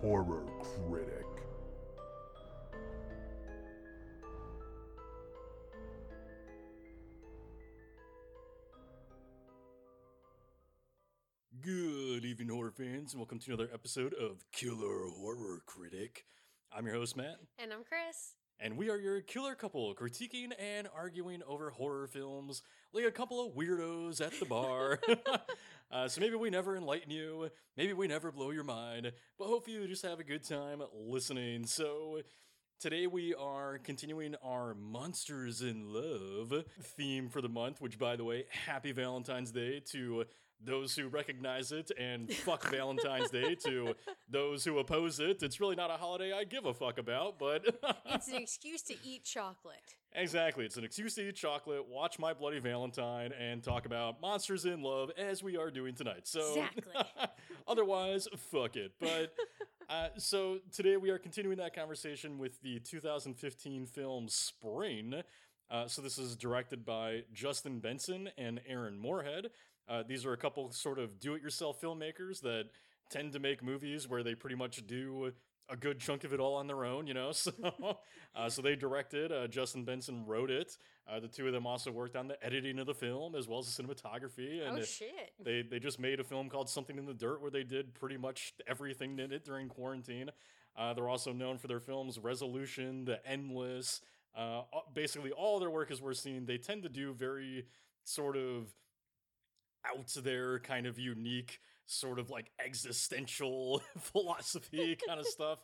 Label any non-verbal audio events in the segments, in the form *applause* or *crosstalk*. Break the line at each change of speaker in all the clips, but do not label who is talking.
Horror Critic.
Good evening, horror fans, and welcome to another episode of Killer Horror Critic. I'm your host, Matt,
And I'm Chris.
and we are your killer couple critiquing and arguing over horror films like a couple of weirdos at the bar. *laughs* uh, so maybe we never enlighten you, maybe we never blow your mind, but hopefully you just have a good time listening. So Today we are continuing our Monsters in Love theme for the month, which by the way, happy Valentine's Day to those who recognize it and fuck Valentine's Day to *laughs* those who oppose it. It's really not a holiday I give a fuck about, but *laughs*
It's an excuse to eat chocolate.
Exactly. It's an excuse to eat chocolate, watch My Bloody Valentine, and talk about Monsters in Love as we are doing tonight. So,
Exactly. *laughs*
otherwise, fuck it. But uh, so today we are continuing that conversation with the 2015 film Spring. Uh, so this is directed by Justin Benson and Aaron Moorhead. Uh, these are a couple sort of do-it-yourself filmmakers that tend to make movies where they pretty much do a good chunk of it all on their own, you know. *laughs* So, uh, so they directed. Uh, Justin Benson wrote it. Uh, the two of them also worked on the editing of the film as well as the cinematography. And
oh
it-
shit.
they they just made a film called Something in the Dirt where they did pretty much everything in it during quarantine. Uh, they're also known for their films Resolution, The Endless. Uh, basically, all their work is we're seeing, they tend to do very sort of out there, kind of unique, sort of like existential *laughs* philosophy kind of stuff.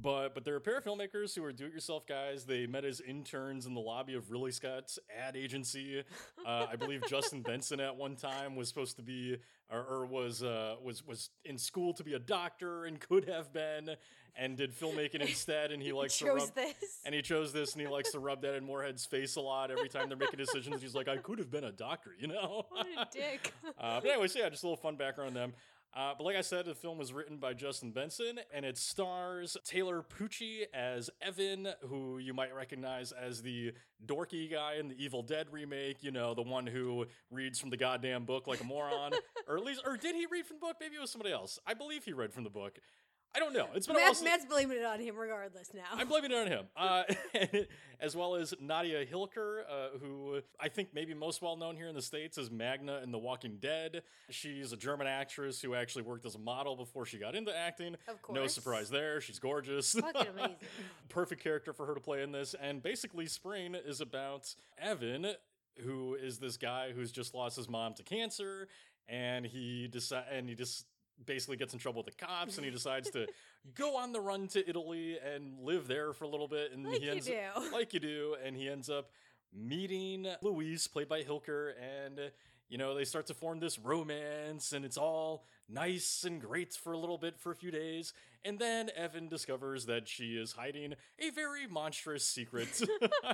But but they're a pair of filmmakers who are do-it-yourself guys. They met as interns in the lobby of Ridley Scott's ad agency. Uh, I believe *laughs* Justin Benson at one time was supposed to be or, or was uh, was was in school to be a doctor and could have been and did filmmaking instead. And he *laughs* likes to rub
this.
and he chose this and he likes to rub that in Moorhead's face a lot every time they're making decisions. He's like, I could have been a doctor, you know.
what a dick. *laughs*
Uh, but anyways, yeah, just a little fun background on them. Uh, but like I said, the film was written by Justin Benson, and it stars Taylor Pucci as Evan, who you might recognize as the dorky guy in the Evil Dead remake. You know, the one who reads from the goddamn book like a moron, *laughs* or at least, or did he read from the book? Maybe it was somebody else. I believe he read from the book. I don't know. It's been a while
Matt's,
since-
Matt's blaming it on him regardless now.
I'm blaming it on him. *laughs* Uh, *laughs* as well as Nadia Hilker, uh, who I think maybe most well known here in the States is Magna in The Walking Dead. She's a German actress who actually worked as a model before she got into acting.
Of course.
No surprise there. She's gorgeous.
Fucking *laughs* amazing.
Perfect character for her to play in this. And basically, Spring is about Evan, who is this guy who's just lost his mom to cancer, and he decide and he just basically gets in trouble with the cops, and he *laughs* decides to go on the run to Italy and live there for a little bit. And
like
he
you
ends
do. *laughs*
like you do, and he ends up meeting Louise, played by Hilker, and you know they start to form this romance, and it's all nice and great for a little bit for a few days, and then Evan discovers that she is hiding a very monstrous secret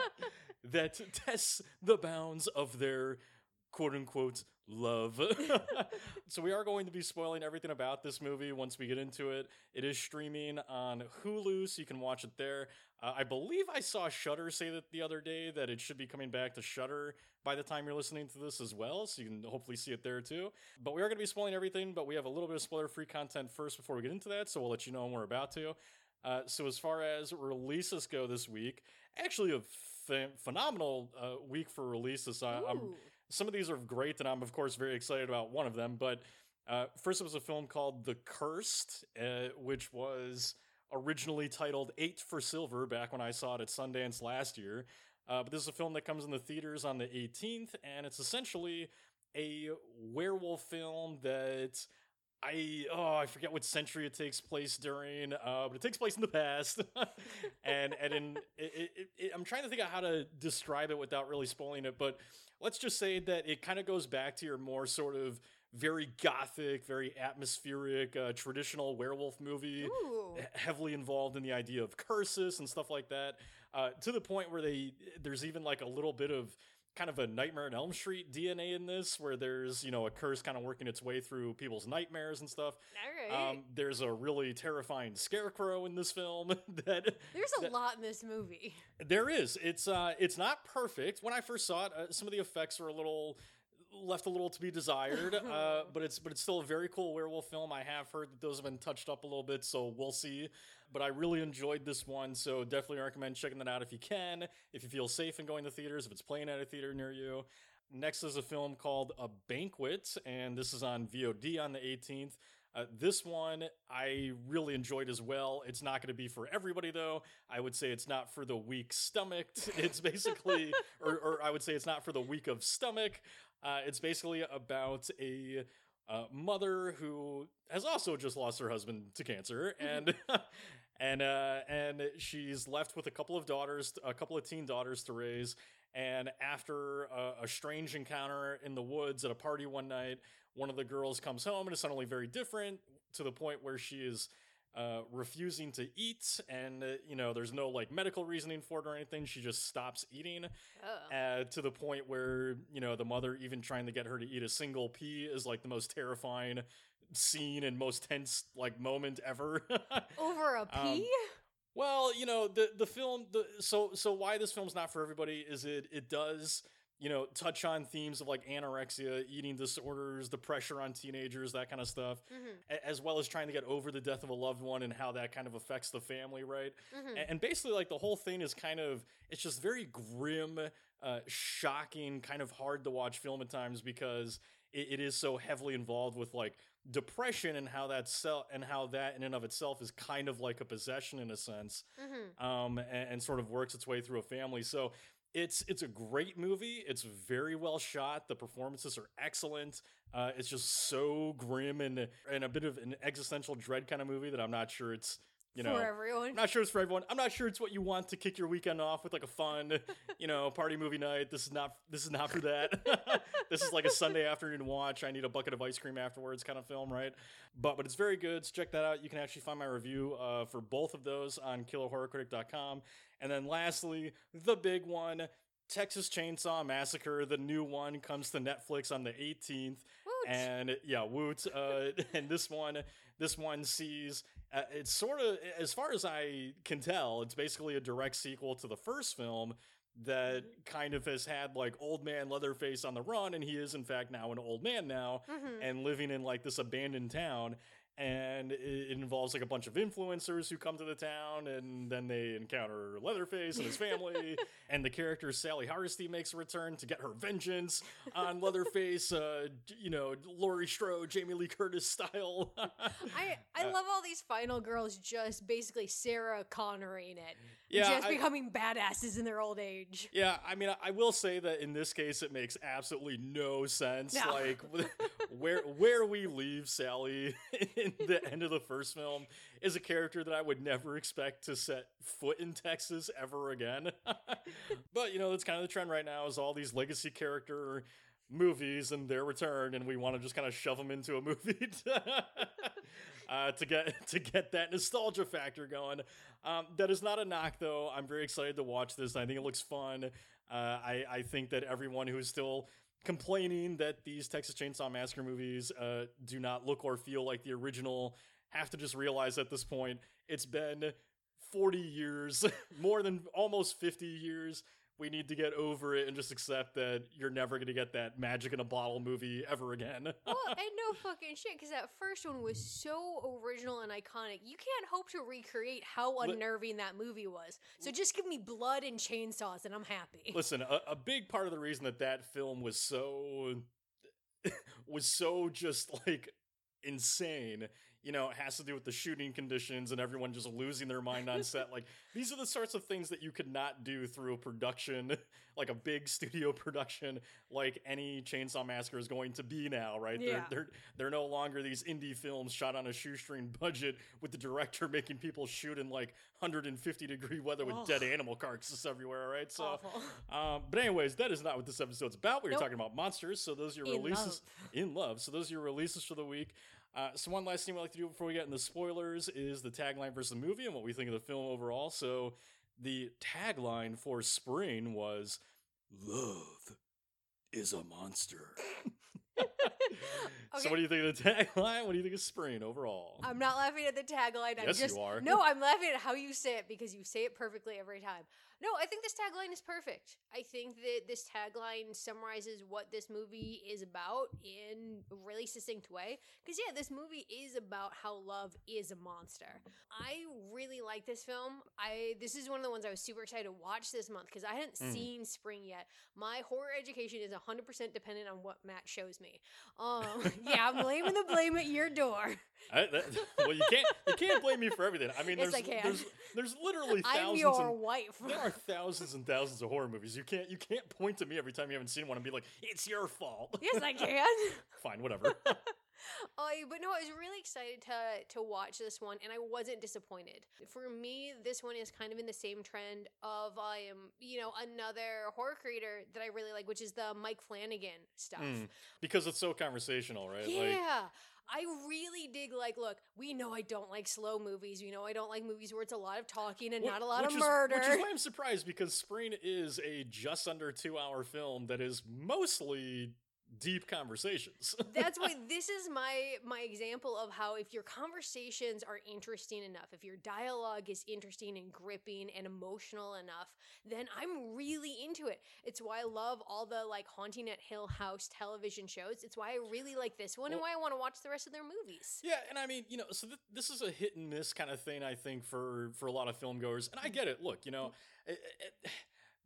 *laughs* that tests the bounds of their quote unquote love. *laughs* *laughs* so we are going to be spoiling everything about this movie once we get into it. It is streaming on Hulu, so you can watch it there. Uh, I believe I saw Shudder say that the other day that it should be coming back to Shudder by the time you're listening to this as well, so you can hopefully see it there too. But we are going to be spoiling everything, but we have a little bit of spoiler-free content first before we get into that, so we'll let you know when we're about to. Uh, so as far as releases go this week, actually a ph- phenomenal uh, week for releases. I, I'm
Ooh.
Some of these are great, and I'm of course very excited about one of them. But uh, first, it was a film called The Cursed, uh, which was originally titled Eight for Silver back when I saw it at Sundance last year. Uh, but this is a film that comes in the theaters on the 18th, and it's essentially a werewolf film that I oh I forget what century it takes place during, uh, but it takes place in the past, *laughs* and and in it, it, it, I'm trying to think of how to describe it without really spoiling it, but let's just say that it kind of goes back to your more sort of very gothic, very atmospheric, uh, traditional werewolf movie.
Ooh.
Heavily involved in the idea of curses and stuff like that, uh, to the point where they there's even like a little bit of kind of a Nightmare on Elm Street DNA in this, where there's you know a curse kind of working its way through people's nightmares and stuff.
All right.
Um, there's a really terrifying scarecrow in this film *laughs* that
There's a
that-
lot in this movie.
there is. It's uh, it's not perfect. When I first saw it, uh, some of the effects were a little left a little to be desired. *laughs* uh, but it's but it's still a very cool werewolf film. I have heard that those have been touched up a little bit, so we'll see. But I really enjoyed this one, so definitely recommend checking that out if you can. If you feel safe in going to theaters, if it's playing at a theater near you. Next is a film called A Banquet, and this is on VOD on the 18th. Uh, this one I really enjoyed as well. It's not going to be for everybody though. I would say it's not for the weak stomached. *laughs* It's basically, or, or I would say it's not for the weak of stomach. Uh, it's basically about a uh, mother who has also just lost her husband to cancer, and *laughs* and uh, and she's left with a couple of daughters, a couple of teen daughters to raise. And after a, a strange encounter in the woods at a party one night, one of the girls comes home and is suddenly very different to the point where she is uh, refusing to eat, and uh, you know, there's no like medical reasoning for it or anything. She just stops eating
Oh.
uh, to the point where you know the mother even trying to get her to eat a single pea is like the most terrifying scene and most tense like moment ever. *laughs*
Over a
um,
pea?
well, you know the the film the so so why this film's not for everybody is it it does you know touch on themes of like anorexia, eating disorders, the pressure on teenagers, that kind of stuff,
Mhm.
as well as trying to get over the death of a loved one and how that kind of affects the family, right?
Mhm.
And basically like the whole thing is kind of it's just very grim uh shocking kind of hard to watch film at times because it, it is so heavily involved with like depression and how that sel- and how that in and of itself is kind of like a possession in a sense
Mhm.
um and, and sort of works its way through a family so it's it's a great movie it's very well shot the performances are excellent uh, it's just so grim and and a bit of an existential dread kind of movie that i'm not sure it's you know
For everyone.
I'm not sure it's for everyone. I'm not sure it's what you want to kick your weekend off with, like a fun, *laughs* you know, party movie night. This is not. This is not for that. *laughs* this is like a Sunday afternoon watch. I need a bucket of ice cream afterwards, kind of film, right? But but it's very good. So check that out. You can actually find my review uh, for both of those on KillerHorrorCritic.com. And then lastly, the big one. Texas Chainsaw Massacre, the new one, comes to Netflix on the 18th
Woot.
and yeah, woot. Uh, *laughs* and this one, this one sees uh, it's sort of, as far as I can tell, it's basically a direct sequel to the first film that kind of has had like old man Leatherface on the run, and he is in fact now an old man now
Mhm.
and living in like this abandoned town. And it involves like a bunch of influencers who come to the town, and then they encounter Leatherface and his family. *laughs* and the character Sally Hardesty makes a return to get her vengeance on Leatherface. Uh, you know, Laurie Strode, Jamie Lee Curtis style. *laughs*
I I
Uh,
love all these final girls just basically Sarah Connery in it.
Yeah,
just
I-
becoming badasses in their old age.
Yeah, I mean, I will say that in this case, it makes absolutely no sense.
No.
Like *laughs* where where we leave Sally *laughs* in the end of the first film is a character that I would never expect to set foot in Texas ever again. *laughs* but you know, that's kind of the trend right now. Is all these legacy character movies and their return, and we want to just kind of shove them into a movie. *laughs* to- Uh, to get *laughs* to get that nostalgia factor going, um, that is not a knock though. I'm very excited to watch this. I think it looks fun. Uh, I, I think that everyone who's still complaining that these Texas Chainsaw Massacre movies uh, do not look or feel like the original have to just realize at this point it's been 40 years, *laughs* more than almost 50 years. We need to get over it and just accept that you're never going to get that magic in a bottle movie ever again. *laughs*
Well, and no fucking shit, because that first one was so original and iconic. You can't hope to recreate how unnerving that movie was. So just give me blood and chainsaws, and I'm happy. *laughs*
Listen, a, a big part of the reason that that film was so *laughs* was so just like insane you know, it has to do with the shooting conditions and everyone just losing their mind on set. Like *laughs* these are the sorts of things that you could not do through a production, *laughs* like a big studio production, like any Chainsaw Massacre is going to be now, right?
Yeah.
They're they're they're no longer these indie films shot on a shoestring budget with the director *laughs* making people shoot in like 150 degree weather with
Ugh.
dead animal carcasses everywhere, right? So um, but anyways, that is not what this episode's about. We are
Nope.
talking about monsters, so those are your
In
releases in love. So those are your releases for the week. Uh, so one last thing we like to do before we get into spoilers is the tagline versus the movie and what we think of the film overall. So the tagline for Spring was "Love is a monster." *laughs* So what do you think of the tagline? What do you think of Spring overall?
I'm not laughing at the tagline. I'm
Yes, you
just
are.
no. I'm laughing at how you say it because you say it perfectly every time. No, I think this tagline is perfect. I think that this tagline summarizes what this movie is about in a really succinct way. Because yeah, this movie is about how love is a monster. I really like this film. I this is one of the ones I was super excited to watch this month because I hadn't
Mm.
seen Spring yet. My horror education is 100% dependent on what Matt shows me. Um, *laughs* yeah, I'm blaming the blame at your door.
I- that- *laughs* well, you can't you can't blame me for everything. I mean,
Yes,
there's
I can.
there's there's literally
I'm
thousands
your
and
wife.
there are thousands and thousands of horror movies. You can't you can't point to me every time you haven't seen one and be like, "It's your fault."
yes, I *laughs* can.
Fine, whatever. *laughs*
I but no, I was really excited to to watch this one, and I wasn't disappointed. For me, this one is kind of in the same trend of I am, you know, another horror creator that I really like, which is the Mike Flanagan stuff.
Mm, because it's so conversational, right? Like,
Yeah. I really dig like look, we know I don't like slow movies. You know I don't like movies where it's a lot of talking and
wh-
not a lot of
is-
murder.
Which is why I'm surprised because Spring is a just under two hour film that is mostly deep conversations. *laughs*
That's why this is my my example of how if your conversations are interesting enough, if your dialogue is interesting and gripping and emotional enough, then I'm really into it. It's why I love all the like Haunting at Hill House television shows. It's why I really like this one and why I want to watch the rest of their movies.
Yeah, and I mean, you know, so th- this is a hit and miss kind of thing, I think, for for a lot of film goers, and I mm-hmm. get it. Look, you know, mm-hmm. it, it,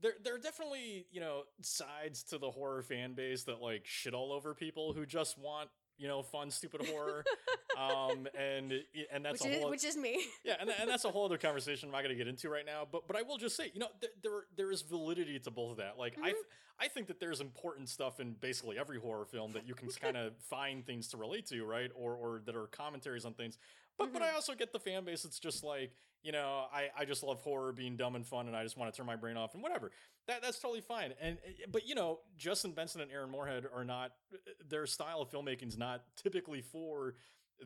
there there are definitely you know sides to the horror fan base that like shit all over people who just want you know fun, stupid horror, *laughs* um, and and that's
which
a
is
whole
which is me. *laughs*
yeah, and, and that's a whole other conversation I'm not going to get into right now. But but I will just say, you know, th- there there is validity to both of that. Like I th- I think that there's important stuff in basically every horror film that you can *laughs* kind of find things to relate to, right? Or or that are commentaries on things. But but I also get the fan base. It's just like you know, I I just love horror being dumb and fun, and I just want to turn my brain off and whatever. That that's totally fine. And uh, but you know, Justin Benson and Aaron Moorhead are not their style of filmmaking is not typically for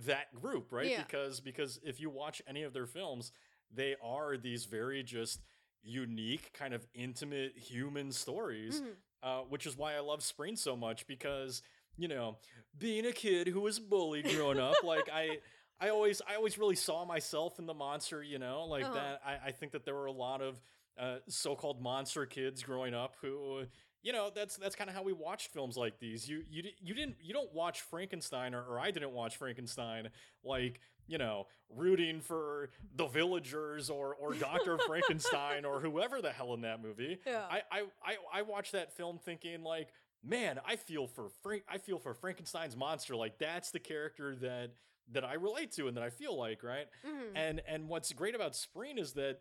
that group, right?
Yeah.
Because because if you watch any of their films, they are these very just unique, kind of intimate human stories,
Mhm.
uh, which is why I love Spring so much because you know, being a kid who was bullied growing up, like I. *laughs* I always, I always really saw myself in the monster, you know, like
Uh-huh.
that. I, I think that there were a lot of uh, so-called monster kids growing up who, you know, that's that's kind of how we watched films like these. You you you didn't you don't watch Frankenstein or, or I didn't watch Frankenstein like you know rooting for the villagers or or Doctor *laughs* Frankenstein or whoever the hell in that movie.
Yeah.
I I I, I watched that film thinking like. Man, I feel for Frank. I feel for Frankenstein's monster. Like that's the character that that I relate to and that I feel like, right?
Mhm.
And and what's great about Spring is that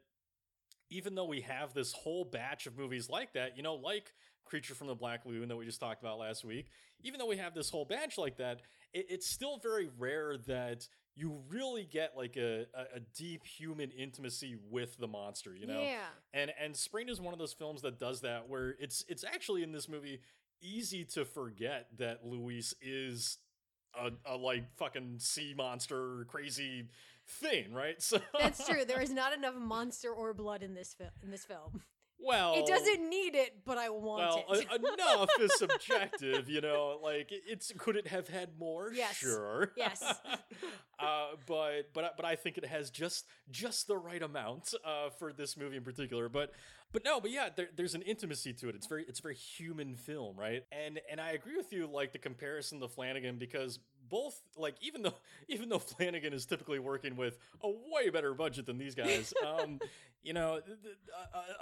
even though we have this whole batch of movies like that, you know, like Creature from the Black Lagoon that we just talked about last week, even though we have this whole batch like that, it, it's still very rare that you really get like a, a, a deep human intimacy with the monster, you know?
Yeah.
And and Spring is one of those films that does that where it's it's actually in this movie easy to forget that Louise is a, a like fucking sea monster crazy thing, right? *laughs* So
That's true. There is not enough monster or blood in this film. In this film,
well,
it doesn't need it, but I want.
Well,
it.
e- enough is subjective, you know. Like it- it's could it have had more?
Yes.
Sure.
Yes. *laughs*
uh, but but but I think it has just just the right amount uh, for this movie in particular. But but no, but yeah, there, there's an intimacy to it. It's very it's a very human film, right? And and I agree with you, like the comparison to Flanagan, because both like even though *laughs* even though Flanagan is typically working with a way better budget than these guys, *laughs* um, you know, th-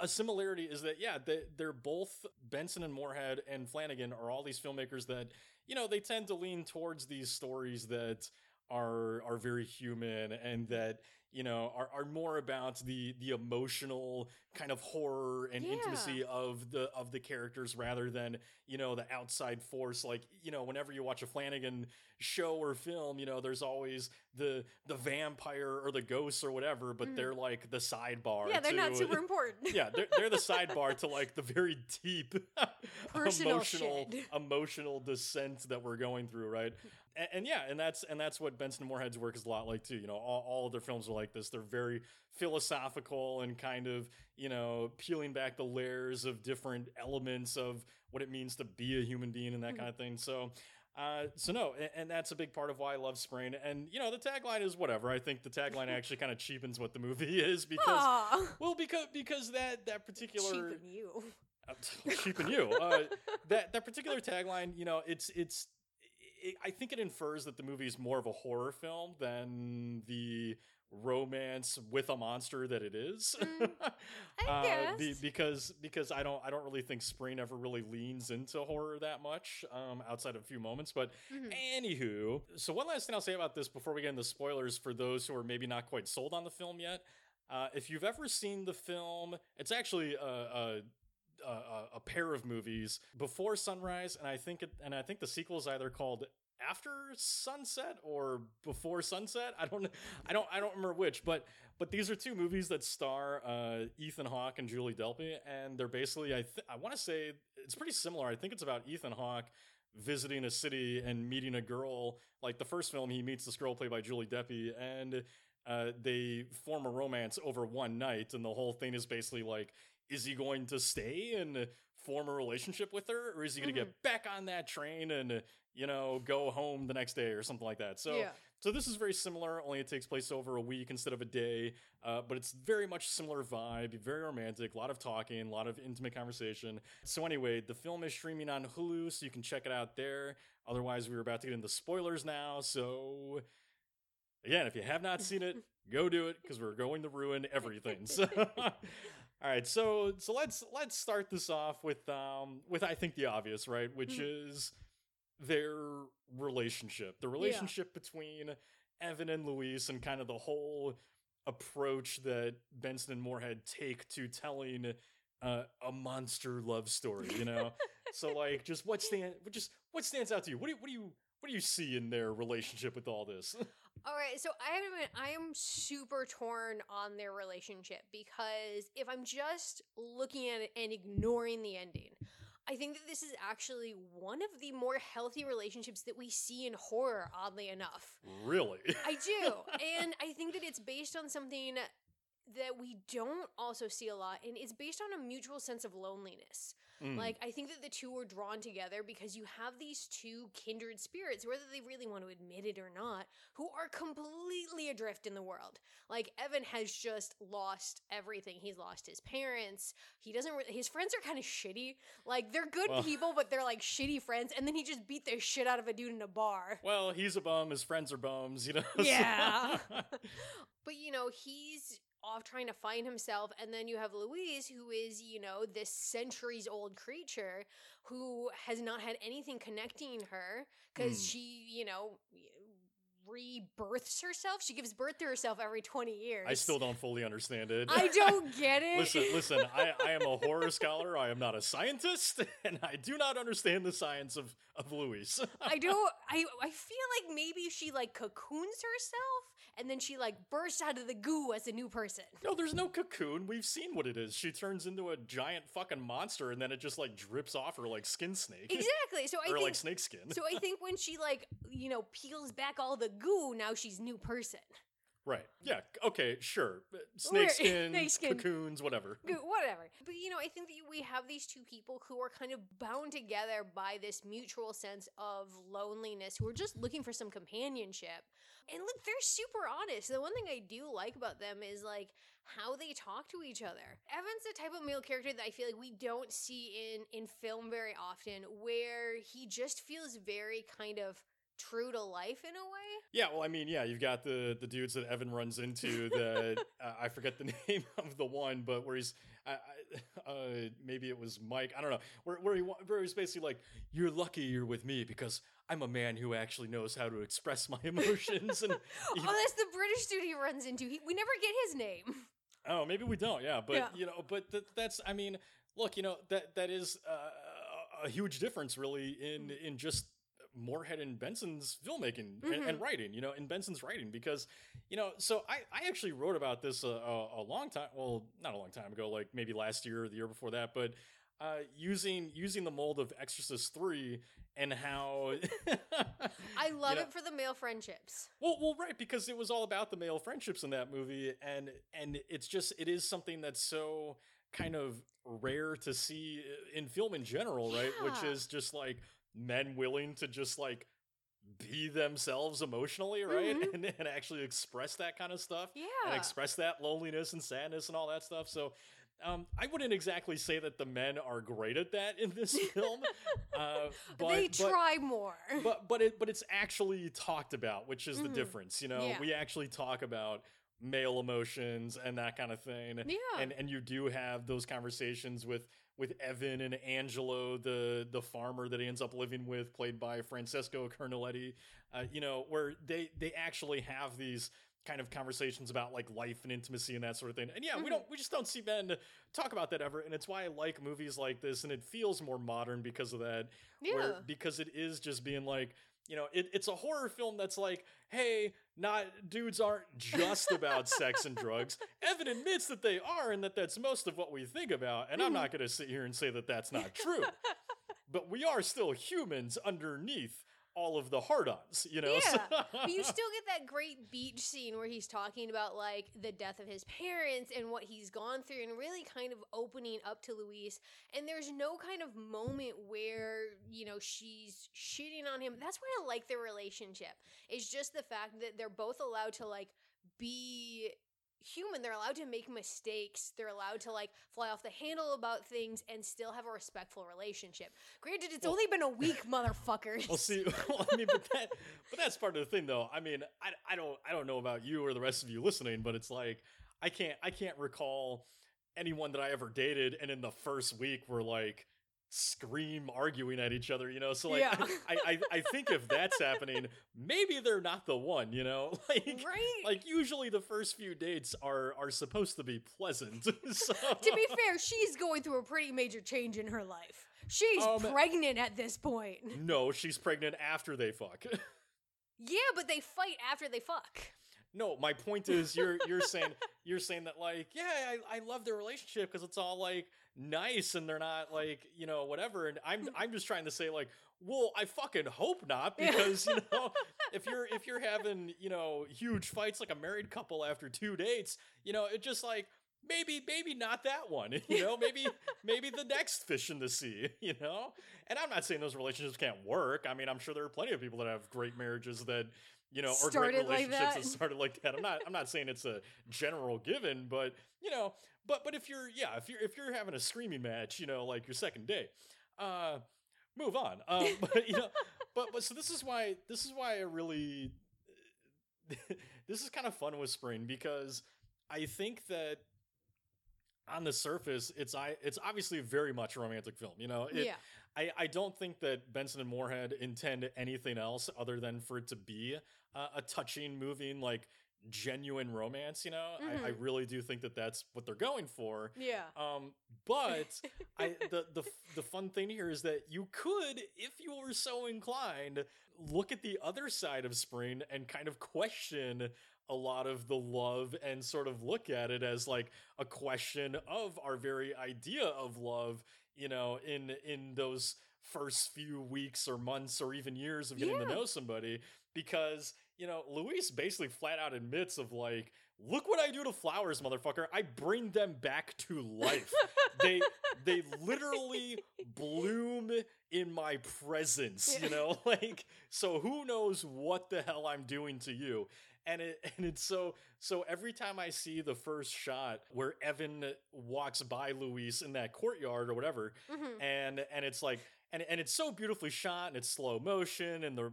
a, a similarity is that yeah, they, they're both Benson and Moorhead and Flanagan are all these filmmakers that you know they tend to lean towards these stories that are are very human and that you know are, are more about the the emotional kind of horror and
Yeah.
intimacy of the of the characters rather than you know the outside force like you know whenever you watch a Flanagan show or film you know there's always the the vampire or the ghosts or whatever but
Mhm.
they're like the sidebar
yeah, they're not super important. *laughs*
yeah, they're, they're the *laughs* sidebar to like the very deep *laughs* emotional
shit.
emotional descent that we're going through, right? And, and yeah, and that's and that's what Benson Moorhead's work is a lot like too. You know, all, all of their films are like this. They're very philosophical and kind of you know peeling back the layers of different elements of what it means to be a human being and that
Mhm.
kind of thing. So. Uh, so no, and, and that's a big part of why I love Spring. And you know, the tagline is whatever. I think the tagline *laughs* actually kind of cheapens what the movie *laughs* is because
Aw,
well, because because that that particular
cheapen you.
uh, *laughs* cheapen you uh, that that particular tagline, you know, it's it's. It, I think it infers that the movie is more of a horror film than the romance with a monster that it is.
Mm, *laughs* I
Uh, be- because because I don't I don't really think Spring ever really leans into horror that much um, outside of a few moments. But
Mhm.
Anywho, so one last thing I'll say about this before we get into spoilers for those who are maybe not quite sold on the film yet. Uh, if you've ever seen the film, it's actually a, a, a, a pair of movies before Sunrise, and I think it, and I think the sequel is either called After Sunset or Before Sunset. I don't, I don't, I don't remember which, but but these are two movies that star uh, Ethan Hawke and Julie Delpy, and they're basically I th- I want to say it's pretty similar. I think it's about Ethan Hawke visiting a city and meeting a girl. Like the first film, he meets this girl played by Julie delpy and uh, they form a romance over one night. And the whole thing is basically like, is he going to stay and form a relationship with her, or is he going to get back on that train and you know go home the next day or something like that? So.
yeah.
So this is very similar, only it takes place over a week instead of a day. Uh, but it's very much similar vibe, very romantic, a lot of talking, a lot of intimate conversation. So anyway, the film is streaming on Hulu, so you can check it out there. Otherwise, we were about to get into spoilers now. So again, if you have not seen it, *laughs* go do it because we're going to ruin everything. So. *laughs* *laughs* All right, so so let's let's start this off with um with I think the obvious, right, which is their relationship. The relationship between Evan and Louise and kind of the whole approach that Benson and Moorhead take to telling uh, a monster love story, you know? so like just what stand just what stands out to you? What do you what do you what do you see in their relationship with all this? *laughs*
All right, so I have to admit, I am super torn on their relationship because if I'm just looking at it and ignoring the ending, I think that this is actually one of the more healthy relationships that we see in horror, oddly enough.
really? *laughs*
I do. and I think that it's based on something that we don't also see a lot, and it's based on a mutual sense of loneliness.
Mm.
Like, I think that the two are drawn together because you have these two kindred spirits, whether they really want to admit it or not, who are completely adrift in the world. Like, Evan has just lost everything. He's lost his parents. He doesn't, re- his friends are kind of shitty. Like, they're good
Well-
people, but they're like shitty friends. And then he just beat the shit out of a dude in a bar.
well, he's a bum, his friends are bums, you know. *laughs*
Yeah. *laughs* But you know, he's off trying to find himself, and then you have Louise, who is, you know, this centuries old creature who has not had anything connecting her because
Hmm.
she, you know, rebirths herself. She gives birth to herself every 20 years.
I still don't fully understand it.
I don't *laughs* get it.
listen, listen. I, I am a horror scholar. I am not a scientist, *laughs* and I do not understand the science of of Louise.
I *laughs* don't. I I feel like maybe she like cocoons herself, and then she like bursts out of the goo as a new person.
no, there's no cocoon. We've seen what it is. She turns into a giant fucking monster, and then it just like drips off her like skin snake,
Exactly. So *laughs* I
or
think
like snake skin.
So I think when she like you know peels back all the goo, now she's new person.
Right? Yeah. Okay. Sure. Uh,
We're-
Snake *laughs* skin,
snake skin.
cocoons, whatever.
Whatever. But you know, I think that we have these two people who are kind of bound together by this mutual sense of loneliness, who are just looking for some companionship. And look, they're super honest. The one thing I do like about them is like how they talk to each other. Evan's the type of male character that I feel like we don't see in in film very often, where he just feels very kind of true to life in a way.
Yeah, well, I mean, yeah, you've got the the dudes that Evan runs into that *laughs* uh, I forget the *laughs* name of the one, but where he's I, I, uh, maybe it was Mike, I don't know, where where he where he's basically like, "You're lucky you're with me because I'm a man who actually knows how to express my *laughs* emotions and
oh, that's the British dude he runs into. He, we never get his name.
Oh, maybe we don't. Yeah, but
Yeah.
you know, but th- that's. I mean, look, you know that that is uh, a huge difference, really, in
Mm.
in just Moorhead and Benson's filmmaking and,
Mm-hmm.
and writing. You know, in Benson's writing, because you know, so I I actually wrote about this a, a, a long time. Well, not a long time ago, like maybe last year or the year before that, but. Uh, using using the mold of Exorcist three and how
I *laughs* love
know-
it for the male friendships.
Well, well, right, because it was all about the male friendships in that movie, and and it's just it is something that's so kind of rare to see in film in general, right? Which is just like men willing to just like be themselves emotionally, right,
Mhm.
and and actually express that kind of stuff,
Yeah.
and express that loneliness and sadness and all that stuff. So. Um, I wouldn't exactly say that the men are great at that in this *laughs* film, uh, but
they
but-
try more.
but but it but it's actually talked about, which is the
Mhm.
difference. You know,
Yeah.
we actually talk about male emotions and that kind of thing.
yeah.
And and you do have those conversations with with Evan and Angelo, the the farmer that he ends up living with, played by Francesco Carnelutti. Uh, you know, where they they actually have these kind of conversations about like life and intimacy and that sort of thing. And yeah, we
Mhm.
don't we just don't see men talk about that ever. And it's why I like movies like this and it feels more modern because of that
yeah.
where because it is just being like you know it, it's a horror film that's like hey not dudes aren't just about sex and drugs. *laughs* Evan admits that they are and that that's most of what we think about and i'm mm-hmm. not going to sit here and say that that's not true. But we are still humans underneath all of the hard-ons you know
Yeah, *laughs* But you still get that great beach scene where he's talking about like the death of his parents and what he's gone through and really kind of opening up to Louise. And there's no kind of moment where, you know, she's shitting on him. That's why I like their relationship. It's just the fact that they're both allowed to like be human. They're allowed to make mistakes. They're allowed to like fly off the handle about things and still have a respectful relationship. Granted, it's
Well-
only been a week, motherfuckers.
Well, see, *laughs* well, I mean, but that, but that's part of the thing, though. I mean, I, I don't, I don't know about you or the rest of you listening, but it's like I can't, I can't recall anyone that I ever dated, and in the first week we're like scream arguing at each other, you know. So like,
Yeah.
I, I, I think if that's happening, maybe they're not the one, you know. *laughs* Like,
right?
like usually the first few dates are are supposed to be pleasant. *laughs* so
to be fair, she's going through a pretty major change in her life. She's
Um,
pregnant at this point.
no, she's pregnant after they fuck. *laughs*
Yeah, but they fight after they fuck.
No, my point is you're you're saying you're saying that like yeah I, I love their relationship because it's all like nice and they're not like you know whatever and I'm *laughs* I'm just trying to say like well I fucking hope not because you know *laughs* if you're if you're having you know huge fights like a married couple after two dates you know it just like maybe maybe not that one *laughs* you know maybe maybe the next fish in the sea you know? And I'm not saying those relationships can't work. I mean I'm sure there are plenty of people that have great marriages that you know, or great
Started like
relationships
that.
that *laughs* started like that. I'm not I'm not saying it's a general given, but you know, but but if you're yeah, if you're if you're having a screaming match, you know, like your second day, uh move on. *laughs* Um *laughs* but you know, but but so this is why this is why I really this is kind of fun with spring because I think that on the surface it's I it's obviously very much a romantic film, you know. It,
yeah.
I, I don't think that Benson and Moorhead intend anything else other than for it to be uh, a touching, moving, like genuine romance. You know, I, I
Mhm.
really do think that that's what they're going for.
Yeah.
Um, but *laughs* I the the the fun thing here is that you could, if you were so inclined, look at the other side of spring and kind of question a lot of the love and sort of look at it as like a question of our very idea of love you know in in those first few weeks or months or even years of getting to know somebody because you know louise basically flat out admits of like look what i do to flowers motherfucker. I bring them back to life. They they literally bloom in my presence you know *laughs* like so who knows what the hell i'm doing to you and it *laughs* and it's so so every time i see the first shot where evan walks by louise in that courtyard or whatever
Mhm.
and and it's like and and it's so beautifully shot and it's slow motion and the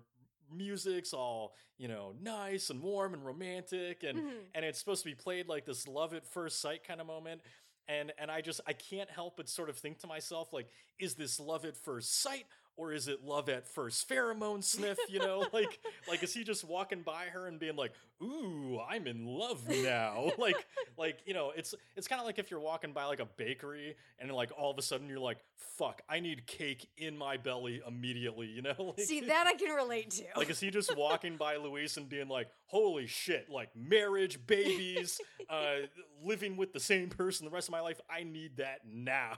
music's all you know nice and warm and romantic and
Mhm.
and it's supposed to be played like this love at first sight kind of moment and and i just i can't help but sort of think to myself like is this love at first sight or is it love at first pheromone sniff? You know, *laughs* like like is he just walking by her and being like, "Ooh, I'm in love now"? *laughs* like like you know, it's it's kind of like if you're walking by like a bakery and like all of a sudden you're like, "Fuck, I need cake in my belly immediately." You know, *laughs* like,
See, that I can relate to.
like is he just walking by Louise and being like, "Holy shit! Like marriage, babies, uh, living with the same person the rest of my life. I need that now."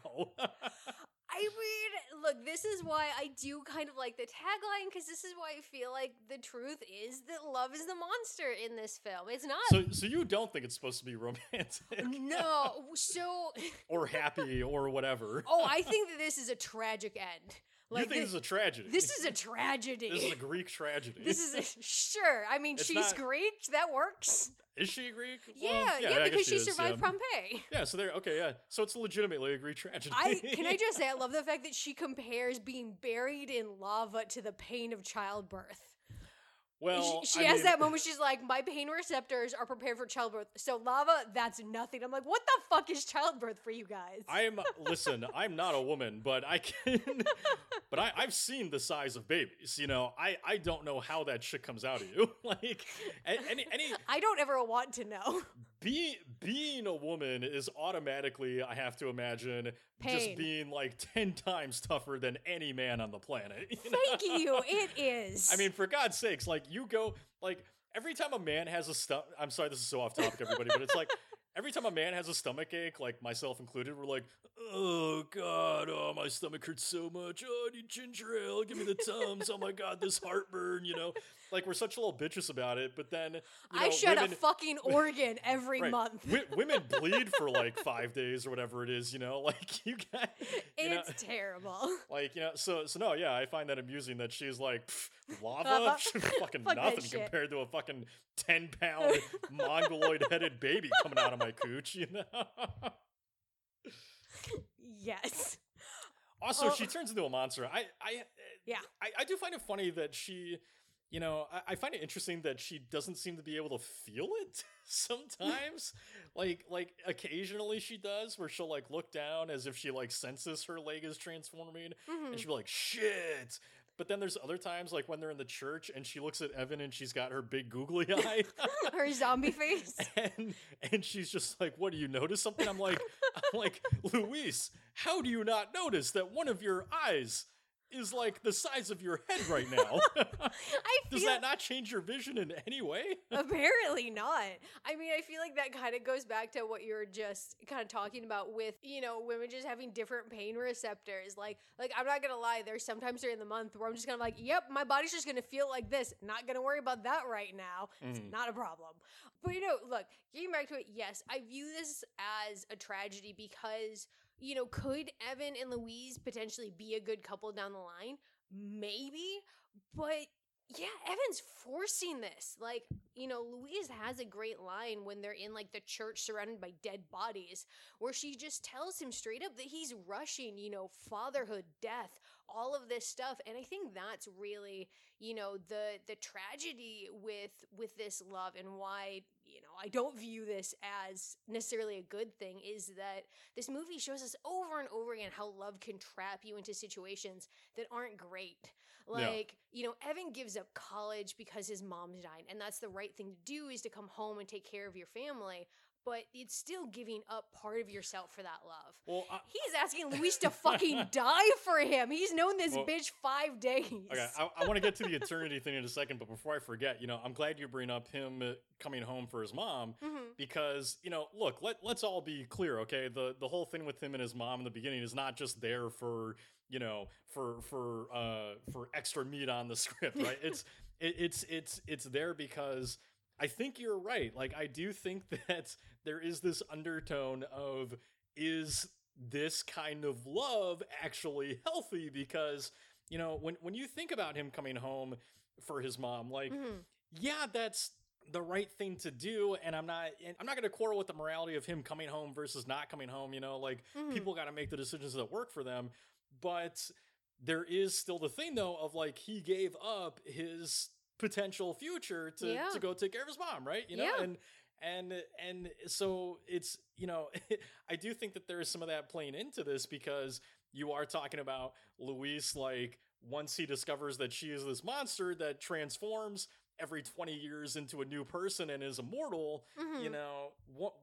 I mean, look, this is why I do kind of like the tagline because this is why I feel like the truth is that love is the monster in this film. It's not.
so so you don't think it's supposed to be romantic
no, *laughs* so
or happy or whatever?
oh, I *laughs* think that this is a tragic end.
You think
thi-
this is a tragedy?
this is a *laughs* tragedy.
This is a Greek tragedy.
This is a, sure. I mean,
It's
she's
not-
Greek. That works.
Is she Greek?
Yeah,
Well,
yeah,
guess
because she,
is,
survived
yeah.
Pompeii.
Yeah, so there. Okay, yeah. So it's legitimately a Greek tragedy.
I can I *laughs* just say I love the fact that she compares being buried in lava to the pain of childbirth.
Well,
she she has
mean,
that moment. She's like, "My pain receptors are prepared for childbirth, so lava, that's nothing." I'm like, "What the fuck is childbirth for you guys?"
I'm listen. *laughs* I'm not a woman, but I can. *laughs* but I, I've seen the size of babies. You know, I I don't know how that shit comes out of you. *laughs* like any any
I don't ever want to know.
Being being a woman is automatically, I have to imagine, just being like ten times tougher than any man on the planet. *laughs* you know?
Thank you. It is.
I mean, for God's sakes, like you go like every time a man has a stomach. I'm sorry, this is so off topic, everybody, but it's like *laughs* every time a man has a stomach ache, like myself included, we're like, oh God, oh my stomach hurts so much. Oh, I need ginger ale. Give me the tums. oh my God, this heartburn. You know, like we're such a little bitches about it. But then you know,
I shed
women,
a fucking *laughs* organ every
right,
month.
wi- women *laughs* bleed for like five days or whatever it is. You know, *laughs* like you got. You know,
it's terrible.
like you know, so so no, yeah, I find that amusing that she's like lava,
Lava.
fucking
Fuck
nothing compared to a fucking ten pound mongoloid headed baby coming out of my cooch, you know.
yes.
also,
Oh.
she turns into a monster. I I
Yeah.
I, I do find it funny that she. You know, I, I find it interesting that she doesn't seem to be able to feel it *laughs* sometimes. like, like occasionally she does, where she'll like look down as if she like senses her leg is transforming,
Mhm.
and she'll be like, shit. But then there's other times like when they're in the church and she looks at Evan and she's got her big googly *laughs* eye.
Her zombie face. *laughs*
and and she's just like, What do you notice something? I'm like, I'm like, Louise, how do you not notice that one of your eyes is like the size of your head right now? *laughs*
I *laughs*
Does that not change your vision in any way? *laughs*
Apparently not. I mean, I feel like that kind of goes back to what you were just kind of talking about with, you know, women just having different pain receptors. Like, like I'm not gonna lie, there's sometimes during the month where I'm just kind of like, yep, my body's just gonna feel like this. Not gonna worry about that right now. It's
Mhm.
not a problem. But you know, look, getting back to it, yes, I view this as a tragedy because, you know, could Evan and Louise potentially be a good couple down the line? Maybe, but yeah, Evan's forcing this. Like, you know, Louise has a great line when they're in like the church surrounded by dead bodies, where she just tells him straight up that he's rushing, you know, fatherhood, death, all of this stuff. And I think that's really, you know, the the tragedy with with this love and why, you know, I don't view this as necessarily a good thing is that this movie shows us over and over again how love can trap you into situations that aren't great.
Yeah.
Like, you know, Evan gives up college because his mom's died, and that's the right thing to do is to come home and take care of your family. But it's still giving up part of yourself for that love.
Well, I,
He's asking Louise to fucking *laughs* die for him. He's known this
Well,
bitch five days.
Okay, I, I want to get to the eternity thing in a second, but before I forget, you know, I'm glad you bring up him uh, coming home for his mom
Mhm.
because you know, look, let let's all be clear, okay? The the whole thing with him and his mom in the beginning is not just there for you know for for uh for extra meat on the *laughs* script, right? it's it, it's it's it's there because I think you're right. Like I do think *laughs* that there is this undertone of is this kind of love actually healthy because you know when when you think about him coming home for his mom like
Mhm.
yeah that's the right thing to do and i'm not and i'm not going to quarrel with the morality of him coming home versus not coming home you know like
Mhm.
people got to make the decisions that work for them but there is still the thing though of like he gave up his potential future to
Yeah.
to go take care of his mom right you know
Yeah.
and and and so it's you know *laughs* i do think that there is some of that playing into this because you are talking about louise like once he discovers that she is this monster that transforms every 20 years into a new person and is immortal,
Mhm.
you know, what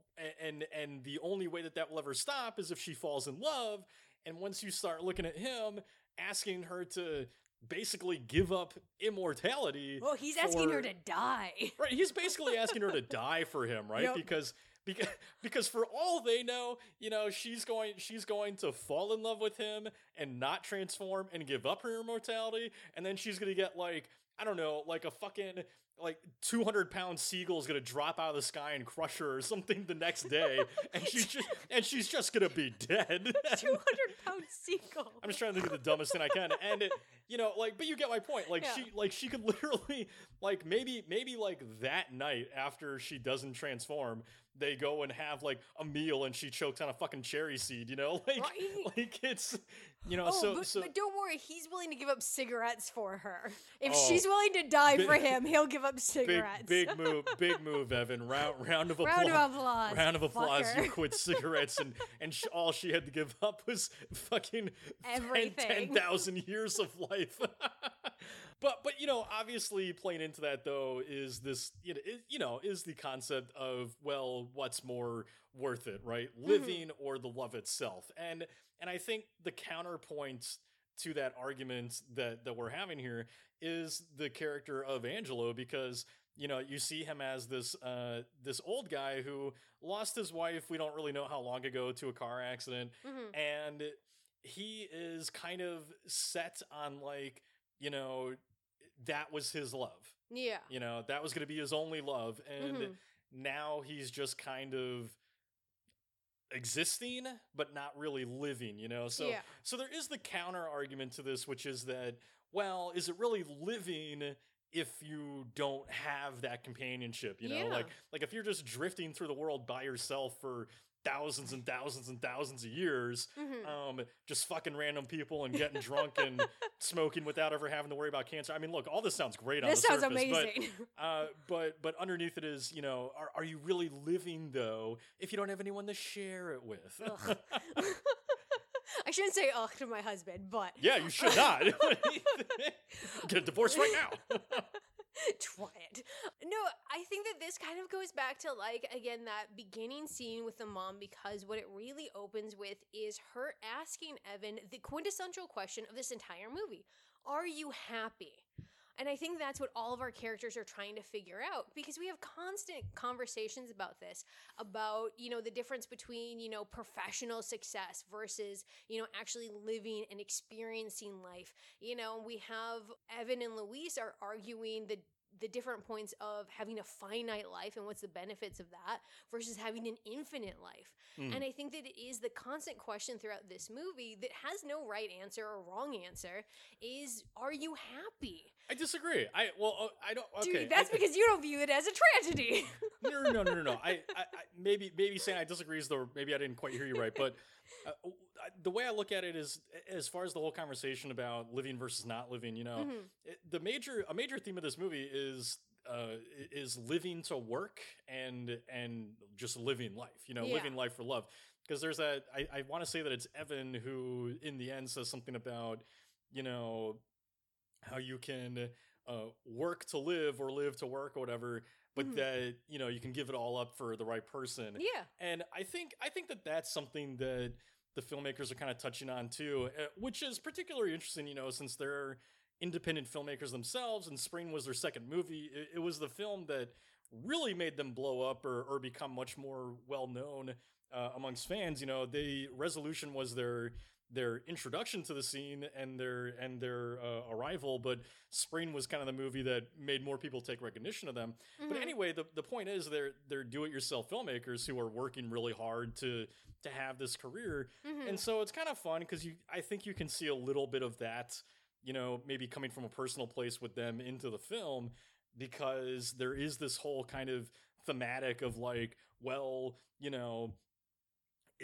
and and the only way that that will ever stop is if she falls in love and once you start looking at him asking her to basically give up immortality
well, he's asking her to die. *laughs*
Right, he's basically asking her to *laughs* die for him, right?
Yep.
Because because because for all they know, you know, she's going she's going to fall in love with him and not transform and give up her immortality, and then she's gonna get like I don't know, like a fucking like 200 pound seagull is gonna drop out of the sky and crush her or something the next day and she's just and she's just gonna be dead *laughs*
200 pound seagull.
I'm just trying to think of the dumbest thing I can, and it, you know, like, but you get my point. Like
Yeah.
she, like she could *laughs* literally, like maybe, maybe like that night after she doesn't transform, they go and have like a meal, and she chokes on a fucking cherry seed. You know, *laughs* like,
Right.
like it's, you know,
Oh,
so
but,
so
but don't worry, he's willing to give up cigarettes for her. If
Oh,
she's willing to die
big-
for him, he'll give up cigarettes.
big move, *laughs* big move, Evan. Round, round of applause.
Round of applause.
Round of applause. You quit cigarettes, and and sh- all she had to give up was fucking
Everything.
ten thousand years of life. *laughs* but but you know, obviously, playing into that though is this you know, is, you know is the concept of well, what's more worth it, right?
Mm-hmm.
Living or the love itself, and and I think the counterpoint to that argument that that we're having here is the character of Angelo because you know you see him as this uh this old guy who lost his wife we don't really know how long ago to a car accident
Mhm.
and he is kind of set on like you know that was his love
Yeah.
you know that was going to be his only love and
Mhm.
now he's just kind of existing but not really living you know so
Yeah.
so there is the counter argument to this which is that well is it really living if you don't have that companionship you know
Yeah.
like like if you're just drifting through the world by yourself for thousands and thousands and thousands of years
Mhm.
um just fucking random people and getting drunk and *laughs* smoking without ever having to worry about cancer i mean look all this sounds great on
this
the
sounds
surface, but
amazing. *laughs*
uh, but but underneath it is, you know, are, are you really living though if you don't have anyone to share it with? *laughs*
I shouldn't say ugh to my husband, but
yeah, you should not. Get a divorce right now. *laughs*
try it. No, I think that this kind of goes back to like again that beginning scene with the mom because what it really opens with is her asking Evan the quintessential question of this entire movie. Are you happy? And I think that's what all of our characters are trying to figure out because we have constant conversations about this about, you know, the difference between, you know, professional success versus, you know, actually living and experiencing life. You know, we have Evan and Louise are arguing the the different points of having a finite life and what's the benefits of that versus having an infinite life.
Mm.
And I think that it is the constant question throughout this movie that has no right answer or wrong answer is are you happy?
I disagree. I well, uh, I don't. Okay,
Dude, that's
I,
because you don't view it as a tragedy.
no, no, no, no, no. I, I, I *laughs* maybe maybe saying I disagree is the maybe I didn't quite hear you right, but uh, the way I look at it is as far as the whole conversation about living versus not living. You know,
Mhm.
it, the major a major theme of this movie is uh is living to work and and just living life you know
Yeah.
living life for love because there's that i, I want to say that it's evan who in the end says something about you know how you can uh work to live or live to work or whatever but
Mhm.
that you know you can give it all up for the right person
yeah.
and I think I think that that's something that the filmmakers are kind of touching on too, uh, which is particularly interesting. You know, since they're independent filmmakers themselves, and Spring was their second movie. It, it was the film that really made them blow up or, or become much more well known uh, amongst fans. You know, the Resolution was their their introduction to the scene and their and their uh, arrival, but Spring was kind of the movie that made more people take recognition of them. But
Mhm.
anyway, the, the point is they're they're do-it-yourself filmmakers who are working really hard to to have this career.
Mhm.
And so it's kind of fun because you I think you can see a little bit of that, you know, maybe coming from a personal place with them into the film because there is this whole kind of thematic of like, well, you know,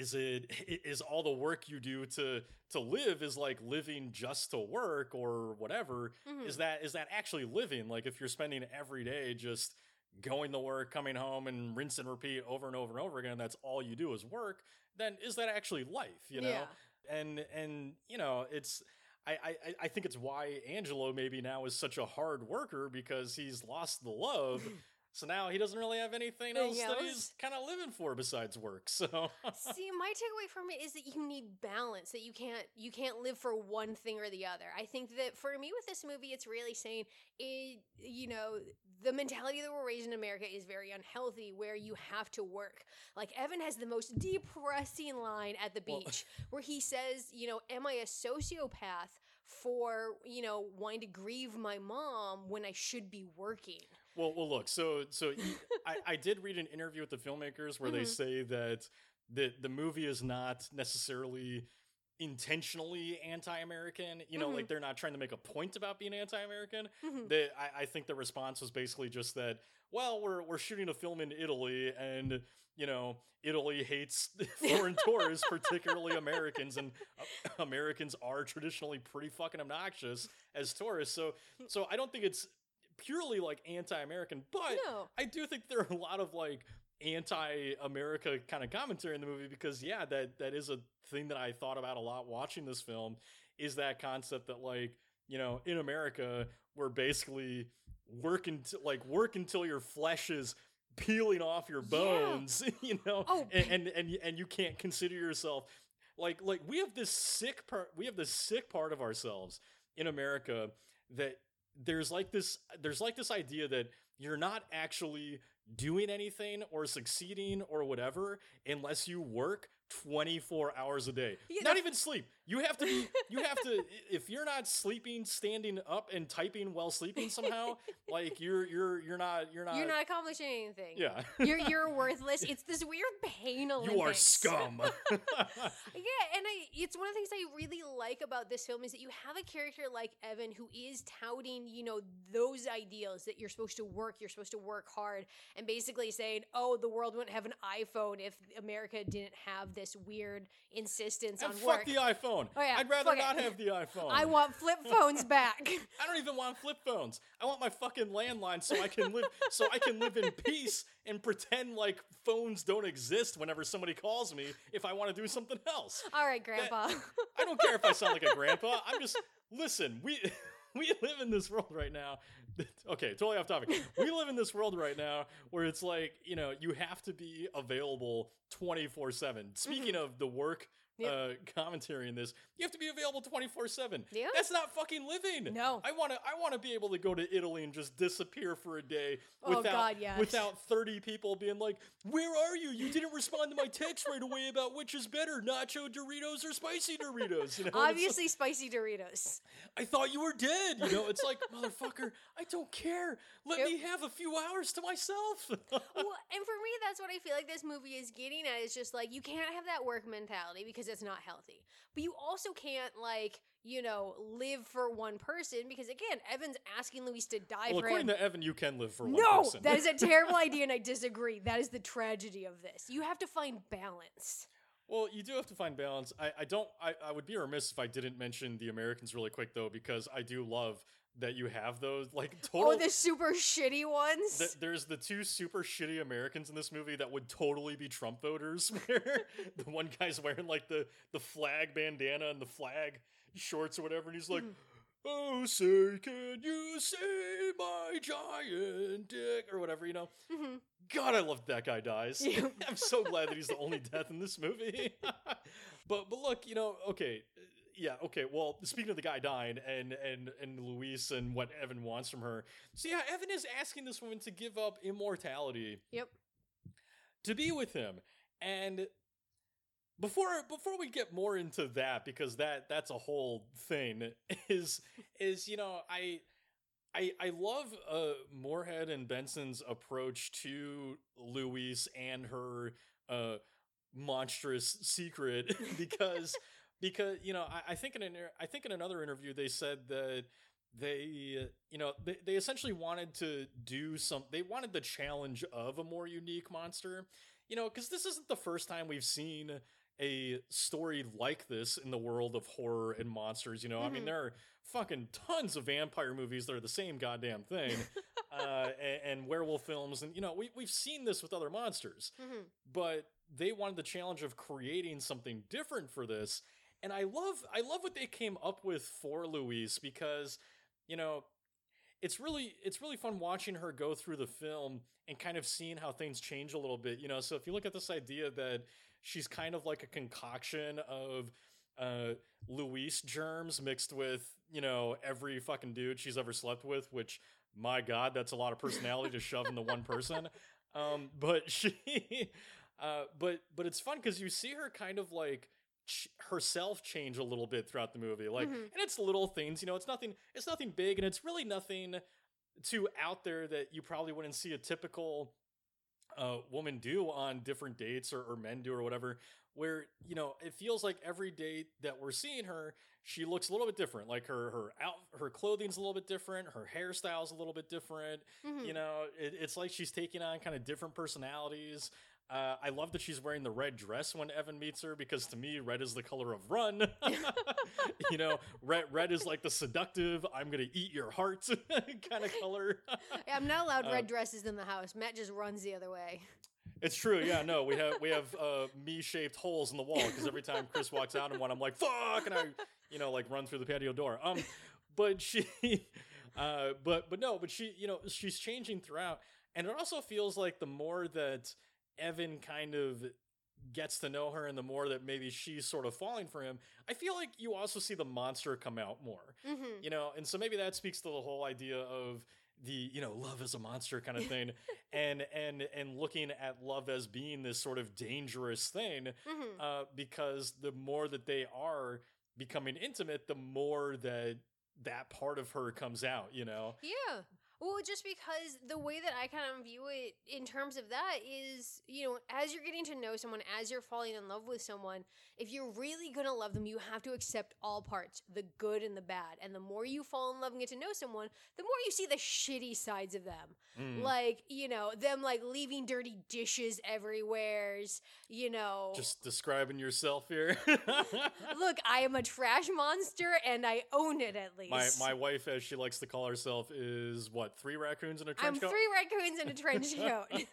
is it is all the work you do to to live is like living just to work or whatever
Mhm.
is that is that actually living like if you're spending every day just going to work coming home and rinse and repeat over and over and over again that's all you do is work then is that actually life you know
Yeah.
and and you know it's I, I I think it's why Angelo maybe now is such a hard worker because he's lost the love. *clears throat* So now he doesn't really have anything else
Anything
that he's kind of living for besides work. *laughs* So
See, my takeaway from it is that you need balance. That you can't you can't live for one thing or the other. I think that for me with this movie, it's really saying it. You know, the mentality that we're raised in America is very unhealthy, where you have to work. Like Evan has the most depressing line at the
Well-
beach, where he says, "You know, am I a sociopath?" For you know, wanting to grieve my mom when I should be working.
Well, well, look. So, so *laughs* I, I did read an interview with the filmmakers where they
Mhm.
say that the the movie is not necessarily intentionally anti-American. You know,
Mhm.
like they're not trying to make a point about being anti-American.
Mhm.
They, I, I think the response was basically just that. Well, we're we're shooting a film in Italy, and you know, Italy hates *laughs* foreign tourists, particularly Americans, and uh, Americans are traditionally pretty fucking obnoxious as tourists. So, *laughs* so I don't think it's purely like anti-American, but
no.
I do think there are a lot of like anti-America kind of commentary in the movie because yeah, that that is a thing that I thought about a lot watching this film is that concept that like, you know, in America, we're basically working to like work until your flesh is peeling off your
Yeah.
bones, *laughs* you know,
Oh,
and, and and and you can't consider yourself like like we have this sick part we have this sick part of ourselves in America that there's like this there's like this idea that you're not actually doing anything or succeeding or whatever unless you work 24 hours a day.
Yeah,
not even sleep. You have to be you have to *laughs* if you're not sleeping, standing up and typing while sleeping somehow, *laughs* like you're you're you're not you're not
You're not accomplishing anything.
Yeah. *laughs*
You're you're worthless. It's this weird pain Olympics.
you are scum.
Yeah, and I it's one of the things I really like about this film is that you have a character like Evan who is touting, you know, those ideals that you're supposed to work, you're supposed to work hard, and basically saying, "Oh, the world wouldn't have an iPhone if America didn't have this weird insistence
and
on
fuck
work."
the iPhone.
Oh, yeah,
I'd rather
fuck it.
not have the iPhone.
I want flip *laughs* phones back.
I don't even want flip phones. I want my fucking landline so I can live so I can live in *laughs* peace and pretend like phones don't exist whenever somebody calls me if I want to do something else.
All right, Grandpa.
I don't care if I sound like a *laughs* grandpa. I'm just listen, we *laughs* we live in this world right now. *laughs* Okay, totally off topic. We live in this world right now where it's like, you know, you have to be available 24/7. Speaking mm-hmm. of the work
Yep.
uh, commentary in this, you have to be available 24/7.
Yeah.
That's not fucking living.
No.
I want to I want to be able to go to Italy and just disappear for a day
Oh,
without
God, yes.
without 30 people being like, "Where are you? You didn't respond to my text right away about which is better, nacho Doritos or spicy Doritos." You know, it's like,
Obviously, spicy Doritos.
I thought you were dead. You know, it's like, motherfucker, I don't care. Let
Yep.
me have a few hours to myself.
well, and for me, that's what I feel like this movie is getting at. Is just like you can't have that work mentality because it's not healthy. But you also can't like you know live for one person because again, Evan's asking Louise to die
well,
for
according
him.
to Evan, you can live for one
no,
person.
that is a *laughs* terrible idea, and I disagree. That is the tragedy of this. You have to find balance.
Well, you do have to find balance. I, I don't. I, I would be remiss if I didn't mention the Americans really quick though, because I do love that you have those like *laughs* total.
Oh, the super shitty ones.
th- there's the two super shitty Americans in this movie that would totally be Trump voters. *laughs* Where the one guy's wearing like the the flag bandana and the flag shorts or whatever, and he's like.
Mhm.
Oh, say, can you see my giant dick or whatever, you know?
Mhm.
God, I love that guy dies. *laughs* I'm so glad that he's the only death in this movie. but but look, you know, okay, yeah, okay. Well, speaking of the guy dying and and and Louise and what Evan wants from her, so yeah, Evan is asking this woman to give up immortality
Yep.
to be with him, and before before we get more into that, because that that's a whole thing, *laughs* is is you know I. I, I love uh, Moorhead and Benson's approach to Louise and her uh, monstrous secret *laughs* because because you know I, I think in an I think in another interview they said that they uh, you know they, they essentially wanted to do some they wanted the challenge of a more unique monster you know because this isn't the first time we've seen a story like this in the world of horror and monsters you know i mean
Mhm.
there are fucking tons of vampire movies that are the same goddamn thing *laughs* uh, and, and werewolf films and you know we, we've seen this with other monsters
Mhm.
but they wanted the challenge of creating something different for this and I love I love what they came up with for Louise because you know it's really it's really fun watching her go through the film and kind of seeing how things change a little bit. You know, so if you look at this idea that she's kind of like a concoction of uh Louise germs mixed with, you know, every fucking dude she's ever slept with, which my god, that's a lot of personality to shove into one person. Um but *laughs* she uh but but it's fun cuz you see her kind of like ch- herself change a little bit throughout the movie. Like
Mhm.
and it's little things, you know, it's nothing it's nothing big and it's really nothing too out there that you probably wouldn't see a typical uh, woman do on different dates or, or men do or whatever where you know it feels like every date that we're seeing her she looks a little bit different like her her out her clothing's a little bit different her hairstyle's a little bit different
Mhm.
you know it, it's like she's taking on kind of different personalities uh, I love that she's wearing the red dress when Evan meets her because to me, red is the color of run. *laughs* you know, red red is like the seductive, I'm gonna eat your heart *laughs* kind of color.
Yeah, I'm not allowed
Uh,
red dresses in the house. Matt just runs the other way.
It's true, yeah. No, we have we have *laughs* uh, me-shaped holes in the wall because every time Chris walks out in one, I'm like fuck, and I, you know, like run through the patio door. Um, but she, uh, but but no, but she, you know, she's changing throughout, and it also feels like the more that Evan kind of gets to know her, and the more that maybe she's sort of falling for him, I feel like you also see the monster come out more.
Hmm
you know and so maybe that speaks to the whole idea of the you know love as a monster kind of thing *laughs* and and and looking at love as being this sort of dangerous thing
hmm
uh because the more that they are becoming intimate the more that that part of her comes out you know?
Yeah. Well, just because the way that I kind of view it in terms of that is, you know, as you're getting to know someone, as you're falling in love with someone, if you're really going to love them, you have to accept all parts, the good and the bad. And the more you fall in love and get to know someone, the more you see the shitty sides of them.
Mm.
Like, you know, them like leaving dirty dishes everywhere's, you know.
just describing yourself here *laughs*
Look, I am a trash monster and I own it at least.
my my wife as she likes to call herself is what three raccoons in a trench coat.
I'm
coat
three raccoons in a trench *laughs* coat.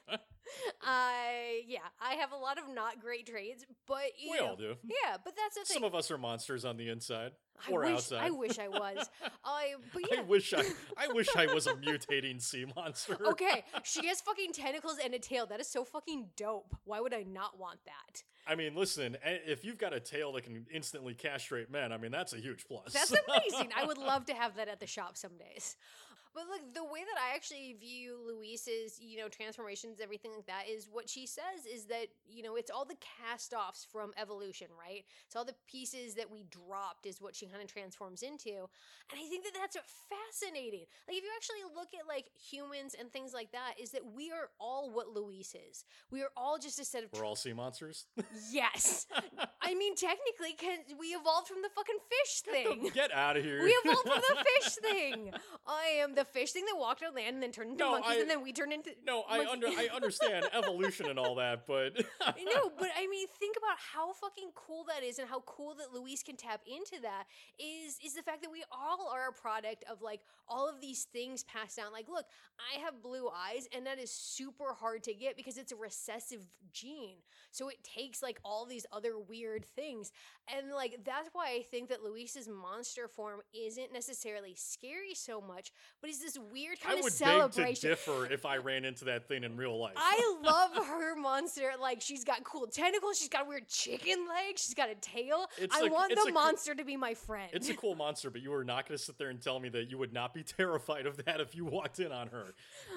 I yeah, I have a lot of not great traits, but you
we
know,
all do
yeah, but that's the thing.
some of us are monsters on the inside
I
or
wish,
outside
I wish I was. *laughs* I but yeah.
I wish I I *laughs* wish I was a mutating sea monster.
okay, she has fucking tentacles and a tail. That is so fucking dope. Why would I not want that?
I mean, listen, if you've got a tail that can instantly castrate men, I mean, that's a huge plus.
That's amazing. I would love to have that at the shop some days. But like the way that I actually view Louise's, you know, transformations, everything like that, is what she says is that you know it's all the cast-offs from evolution, right? It's all the pieces that we dropped is what she kind of transforms into, and I think that that's fascinating. Like if you actually look at like humans and things like that, is that we are all what Louise is. We are all just a set of
We're all sea monsters.
yes. I mean, technically, can we evolved from the fucking fish *laughs* thing.
Get out of here.
We evolved from the *laughs* fish thing. I am the fish thing that walked on land and then turned into
No,
monkeys,
I-
and then we turned into
no, I under I *laughs* understand evolution and all that, but *laughs*
no, but I mean, think about how fucking cool that is, and how cool that Louise can tap into that. Is is the fact that we all are a product of like all of these things passed down. Like, look, I have blue eyes, and that is super hard to get because it's a recessive gene. So it takes like all these other weird things, and like that's why I think that Louise's monster form isn't necessarily scary so much, but is this weird
I
kind of
would beg to differ if I ran into that thing in real life.
I *laughs* love her monster. Like she's got cool tentacles. She's got weird chicken legs. She's got a tail.
It's
I
a-
want the
cool-
monster to be my friend.
It's a cool monster, but you are not going to sit there and tell me that you would not be *laughs* terrified of that if you walked in on her.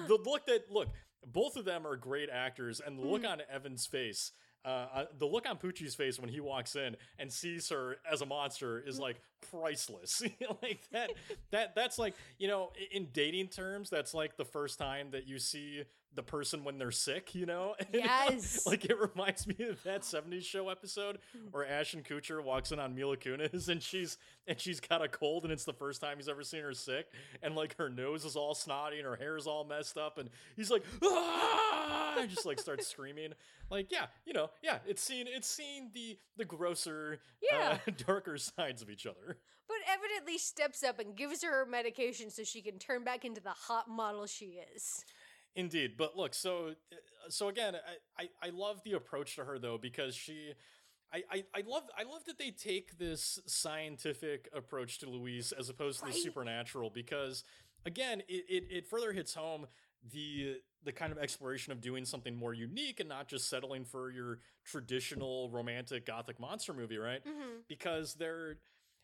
The look that look, both of them are great actors, and the look
Mhm.
on Evan's face, uh, the look on Pucci's face when he walks in and sees her as a monster is like priceless. *laughs* like that, that that's like you know, in dating terms, that's like the first time that you see the person when they're sick. You know, *laughs*
Yes. *laughs*
like it reminds me of that '70s show episode where Ashton Kutcher walks in on Mila Kunis and she's and she's got a cold and it's the first time he's ever seen her sick and like her nose is all snotty and her hair is all messed up and he's like ah and just like starts *laughs* screaming like yeah you know yeah it's seen it's seen the the grosser
Yeah.
uh, darker sides of each other
but evidently steps up and gives her her medication so she can turn back into the hot model she is.
Indeed, but look, so uh, so again, I, I I love the approach to her though because she, I, I, I love I love that they take this scientific approach to Louise as opposed to
Right.
the supernatural because again it, it, it further hits home the the kind of exploration of doing something more unique and not just settling for your traditional romantic gothic monster movie, right?
hmm
Because they're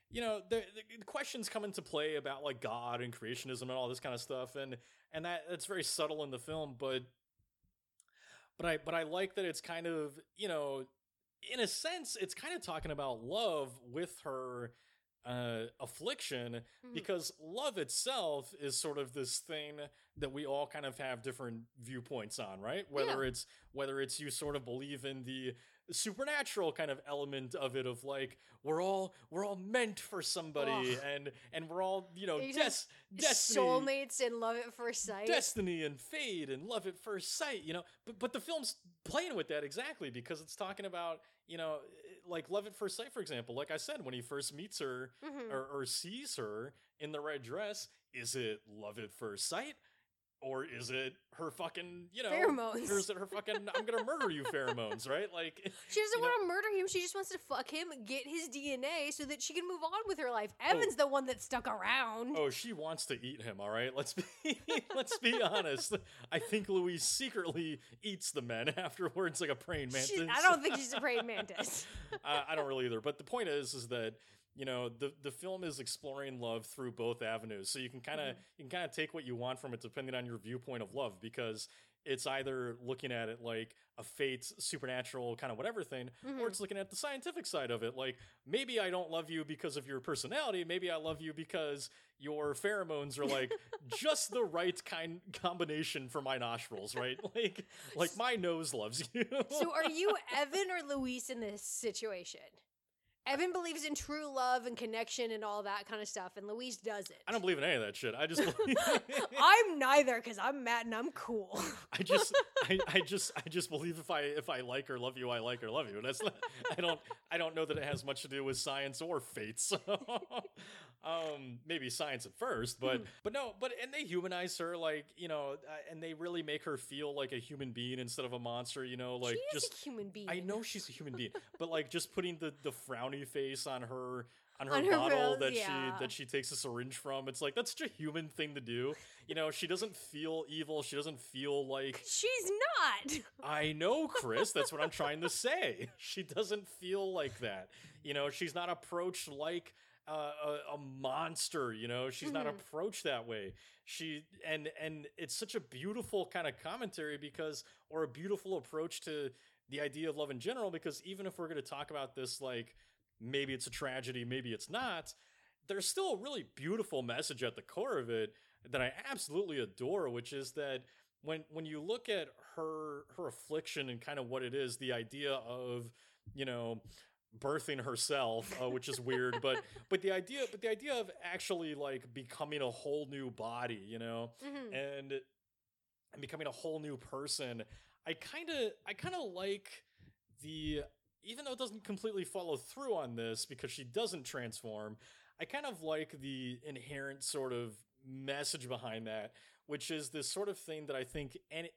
you know the, the questions come into play about like God and creationism and all this kind of stuff and and that that's very subtle in the film but but I but I like that it's kind of you know in a sense it's kind of talking about love with her uh affliction
Mhm.
because love itself is sort of this thing that we all kind of have different viewpoints on right whether it's whether it's you sort of believe in the supernatural kind of element of it of like we're all we're all meant for somebody
Ugh.
and and we're all you know des- destiny
Soulmates and love at first sight.
destiny and fate and love at first sight you know but but the film's playing with that exactly because it's talking about you know like love at first sight for example like i said when he first meets her
Mhm.
or, or sees her in the red dress is it love at first sight or is it her fucking you know
Pheromones.
or is it her fucking i'm gonna murder you *laughs* pheromones right like
She doesn't
know-
want to murder him. She just wants to fuck him, get his DNA so that she can move on with her life.
Oh.
Evan's the one that stuck around.
Oh, she wants to eat him. All right, let's be *laughs* let's be honest. I think Louise secretly eats the men *laughs* afterwards, like a praying mantis.
She- I don't think she's a praying mantis.
I, I don't really either. But the point is, is that you know the the film is exploring love through both avenues. So you can kind of
Mhm.
you can kind of take what you want from it depending on your viewpoint of love because it's either looking at it like a fate supernatural kind of whatever thing
Mhm.
or it's looking at the scientific side of it like maybe i don't love you because of your personality maybe i love you because your pheromones are like *laughs* just the right kind combination for my nostrils right *laughs* like like my nose loves you
So are you *laughs* Evan or Louise in this situation? Evan believes in true love and connection and all that kind of stuff, and Louise doesn't.
I don't believe in any of that shit. I just. *laughs* *laughs*
I'm neither because I'm Matt and I'm cool. *laughs*
I just, I, I just, I just believe if I, if I like or love you, I like or love you. That's not. I don't, I don't know that it has much to do with science or fate. So, um, maybe science at first, but, but no, but and they humanize her, like you know, uh, and they really make her feel like a human being instead of a monster. You know, like
she
just.
a human being.
I know she's a human being, but like just putting the the frowny face on her on her
On her
bottle
rose,
that
yeah.
she that she takes a syringe from. It's like that's such a human thing to do. You know, she doesn't feel evil. She doesn't feel like
She's not.
I know, Chris. That's what I'm trying to *laughs* say. She doesn't feel like that. You know, she's not approached like uh, a, a monster. You know, she's not
Mhm.
approached that way. She and and it's such a beautiful kind of commentary because, or a beautiful approach to the idea of love in general. Because even if we're going to talk about this, like maybe it's a tragedy, maybe it's not. There's still a really beautiful message at the core of it that I absolutely adore, which is that when when you look at her her affliction and kind of what it is, the idea of you know birthing herself, uh, which is weird, but *laughs* but the idea but the idea of actually like becoming a whole new body, you know,
Mhm.
and and becoming a whole new person. I kind of I kind of like the even though it doesn't completely follow through on this because she doesn't transform. I kind of like the inherent sort of message behind that, which is this sort of thing that I think any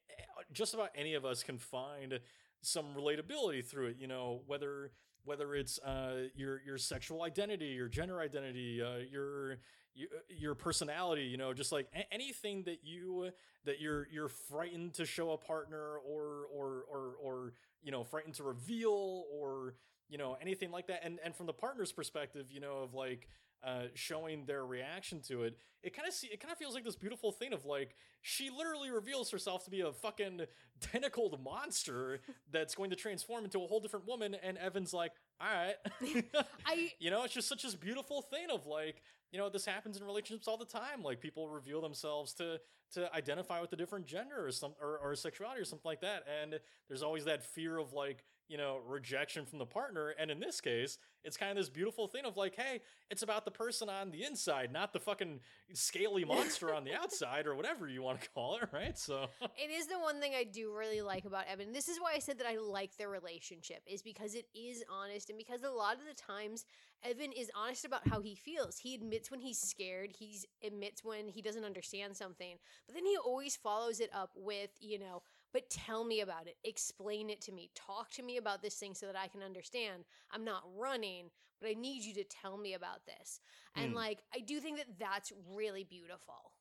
just about any of us can find some relatability through it. You know, whether whether it's uh, your your sexual identity, your gender identity, uh, your your, your personality, you know, just like a- anything that you that you're you're frightened to show a partner or or or or you know frightened to reveal or you know anything like that. And and from the partner's perspective you know of like uh showing their reaction to it it kind of see it kind of feels like this beautiful thing of like she literally reveals herself to be a fucking tentacled monster that's going to transform into a whole different woman and evan's like all right *laughs*
I *laughs*
you know it's just such this beautiful thing of like you know this happens in relationships all the time like people reveal themselves to to identify with a different gender or some or, or sexuality or something like that and there's always that fear of like you know rejection from the partner and in this case it's kind of this beautiful thing of like hey it's about the person on the inside not the fucking scaly monster on the *laughs* outside or whatever you want to call it right so
it is the one thing I do really like about Evan. This is why I said that I like their relationship, is because it is honest and because a lot of the times Evan is honest about how he feels. He admits when he's scared, he admits when he doesn't understand something, but then he always follows it up with, you know, but tell me about it. Explain it to me. Talk to me about this thing so that I can understand. I'm not running, but I need you to tell me about this. And
Mm.
like, I do think that that's really beautiful.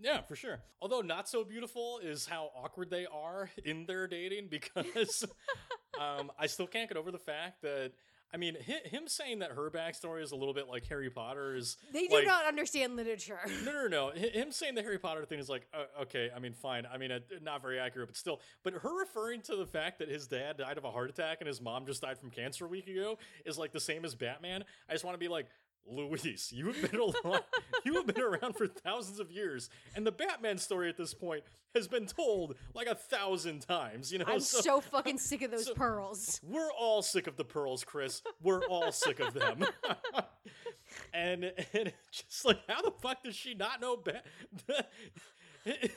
Yeah, for sure. Although not so beautiful is how awkward they are in their dating because *laughs* um, I still can't get over the fact that I mean him saying that her backstory is a little bit like Harry Potter is
They do
like,
not understand literature. *laughs*
No, no, no. Him saying the Harry Potter thing is like, uh, okay, I mean, fine. I mean, uh, not very accurate, but still. But her referring to the fact that his dad died of a heart attack and his mom just died from cancer a week ago is like the same as Batman. I just want to be like, Louise, you have been *laughs* alive, you have been around for thousands of years, and the Batman story at this point has been told like a thousand times. You know,
I'm so, fucking sick of those
so-
pearls.
we're all sick of the pearls, Chris. We're all sick of them. *laughs* and and just like, how the fuck does she not know? Ba- *laughs*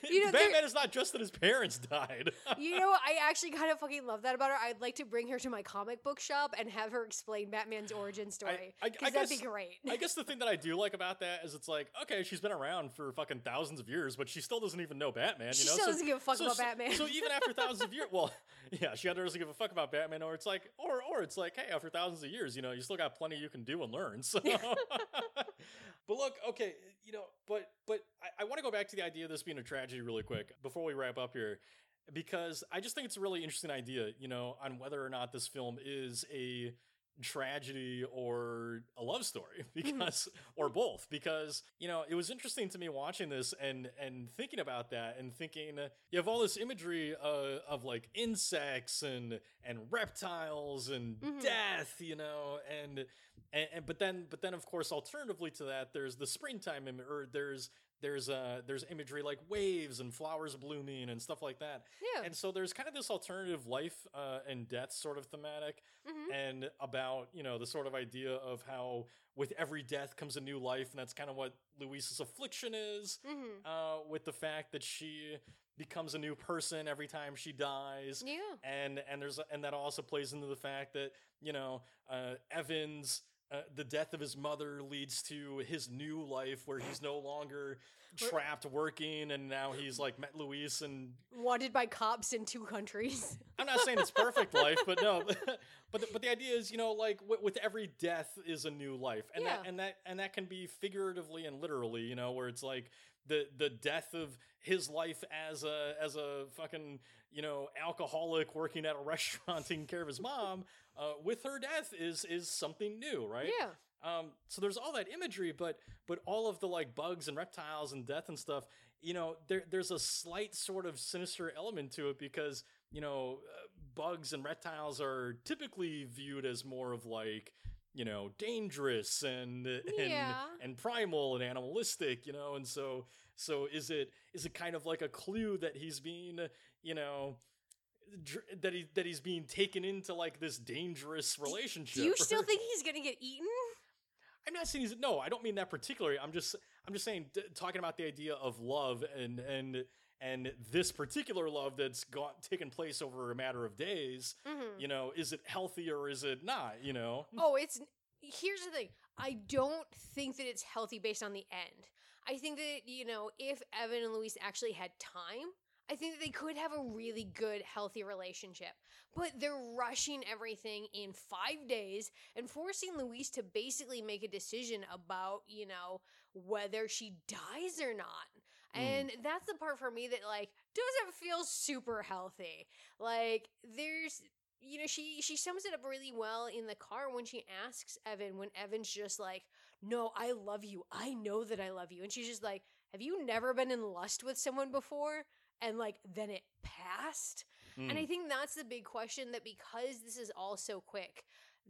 You know, *laughs*
Batman is not just that his parents died. *laughs*
You know, I actually kind of fucking love that about her. I'd like to bring her to my comic book shop and have her explain Batman's origin story.
I- I
Because that'd be great.
I guess the thing that I *laughs* do like about that is it's like, okay, she's been around for fucking thousands of years, but she still doesn't even know Batman.
She
you know,
still
so,
doesn't give a fuck
so-
about
so-
Batman.
So even after thousands of years, well, yeah, she doesn't give a fuck about Batman, or it's like, or or it's like, hey, after thousands of years, you know, you still got plenty you can do and learn. So, but look, okay, you know, but but I, I want to go back to the idea of this being a tragedy really quick before we wrap up here. Because I just think it's a really interesting idea, you know, on whether or not this film is a tragedy or a love story *laughs* because or both because you know it was interesting to me watching this and and thinking about that and thinking uh, you have all this imagery uh, of like insects and and reptiles and
Mhm.
death you know and, and and but then but then of course alternatively to that there's the springtime Im- or there's there's uh there's imagery like waves and flowers blooming and stuff like that
yeah.
and so there's kind of this alternative life uh, and death sort of thematic
Mhm.
and about you know the sort of idea of how with every death comes a new life and that's kind of what louise's affliction is
Mhm.
uh, with the fact that she becomes a new person every time she dies
Yeah.
and and there's and that also plays into the fact that you know uh, evans uh, the death of his mother leads to his new life where he's no longer trapped working and now he's like met Louise and
Wanted by cops in two countries. *laughs*
I'm not saying it's perfect life, but no, *laughs* but the, but the idea is, you know, like with, with every death is a new life, and that and that and that can be figuratively and literally, you know, where it's like the the death of his life as a as a fucking you know alcoholic working at a *laughs* restaurant taking care of his mom, uh, with her death is is something new, right?
Yeah.
Um, so there's all that imagery, but but all of the like bugs and reptiles and death and stuff, you know, there there's a slight sort of sinister element to it because you know uh, bugs and reptiles are typically viewed as more of like you know dangerous and and
Yeah.
and primal and animalistic, you know, and so so is it is it kind of like a clue that he's being you know that he that he's being taken into like this dangerous relationship.
Do you still think he's gonna get eaten?
I'm not saying he's no. I don't mean that particularly. I'm just I'm just saying d- talking about the idea of love and and and this particular love that's got taken place over a matter of days.
Mhm.
You know, is it healthy or is it not? You know,
Oh, it's here's the thing. I don't think that it's healthy based on the end. I think that, you know, if Evan and Louise actually had time, I think that they could have a really good, healthy relationship. But they're rushing everything in five days and forcing Louise to basically make a decision about, you know, whether she dies or not.
Mm.
And that's the part for me that, like, doesn't feel super healthy. Like, there's you know she she sums it up really well in the car when she asks Evan when Evan's just like no I love you I know that I love you and she's just like have you never been in lust with someone before and like then it passed and I
Mm.
think that's the big question that because this is all so quick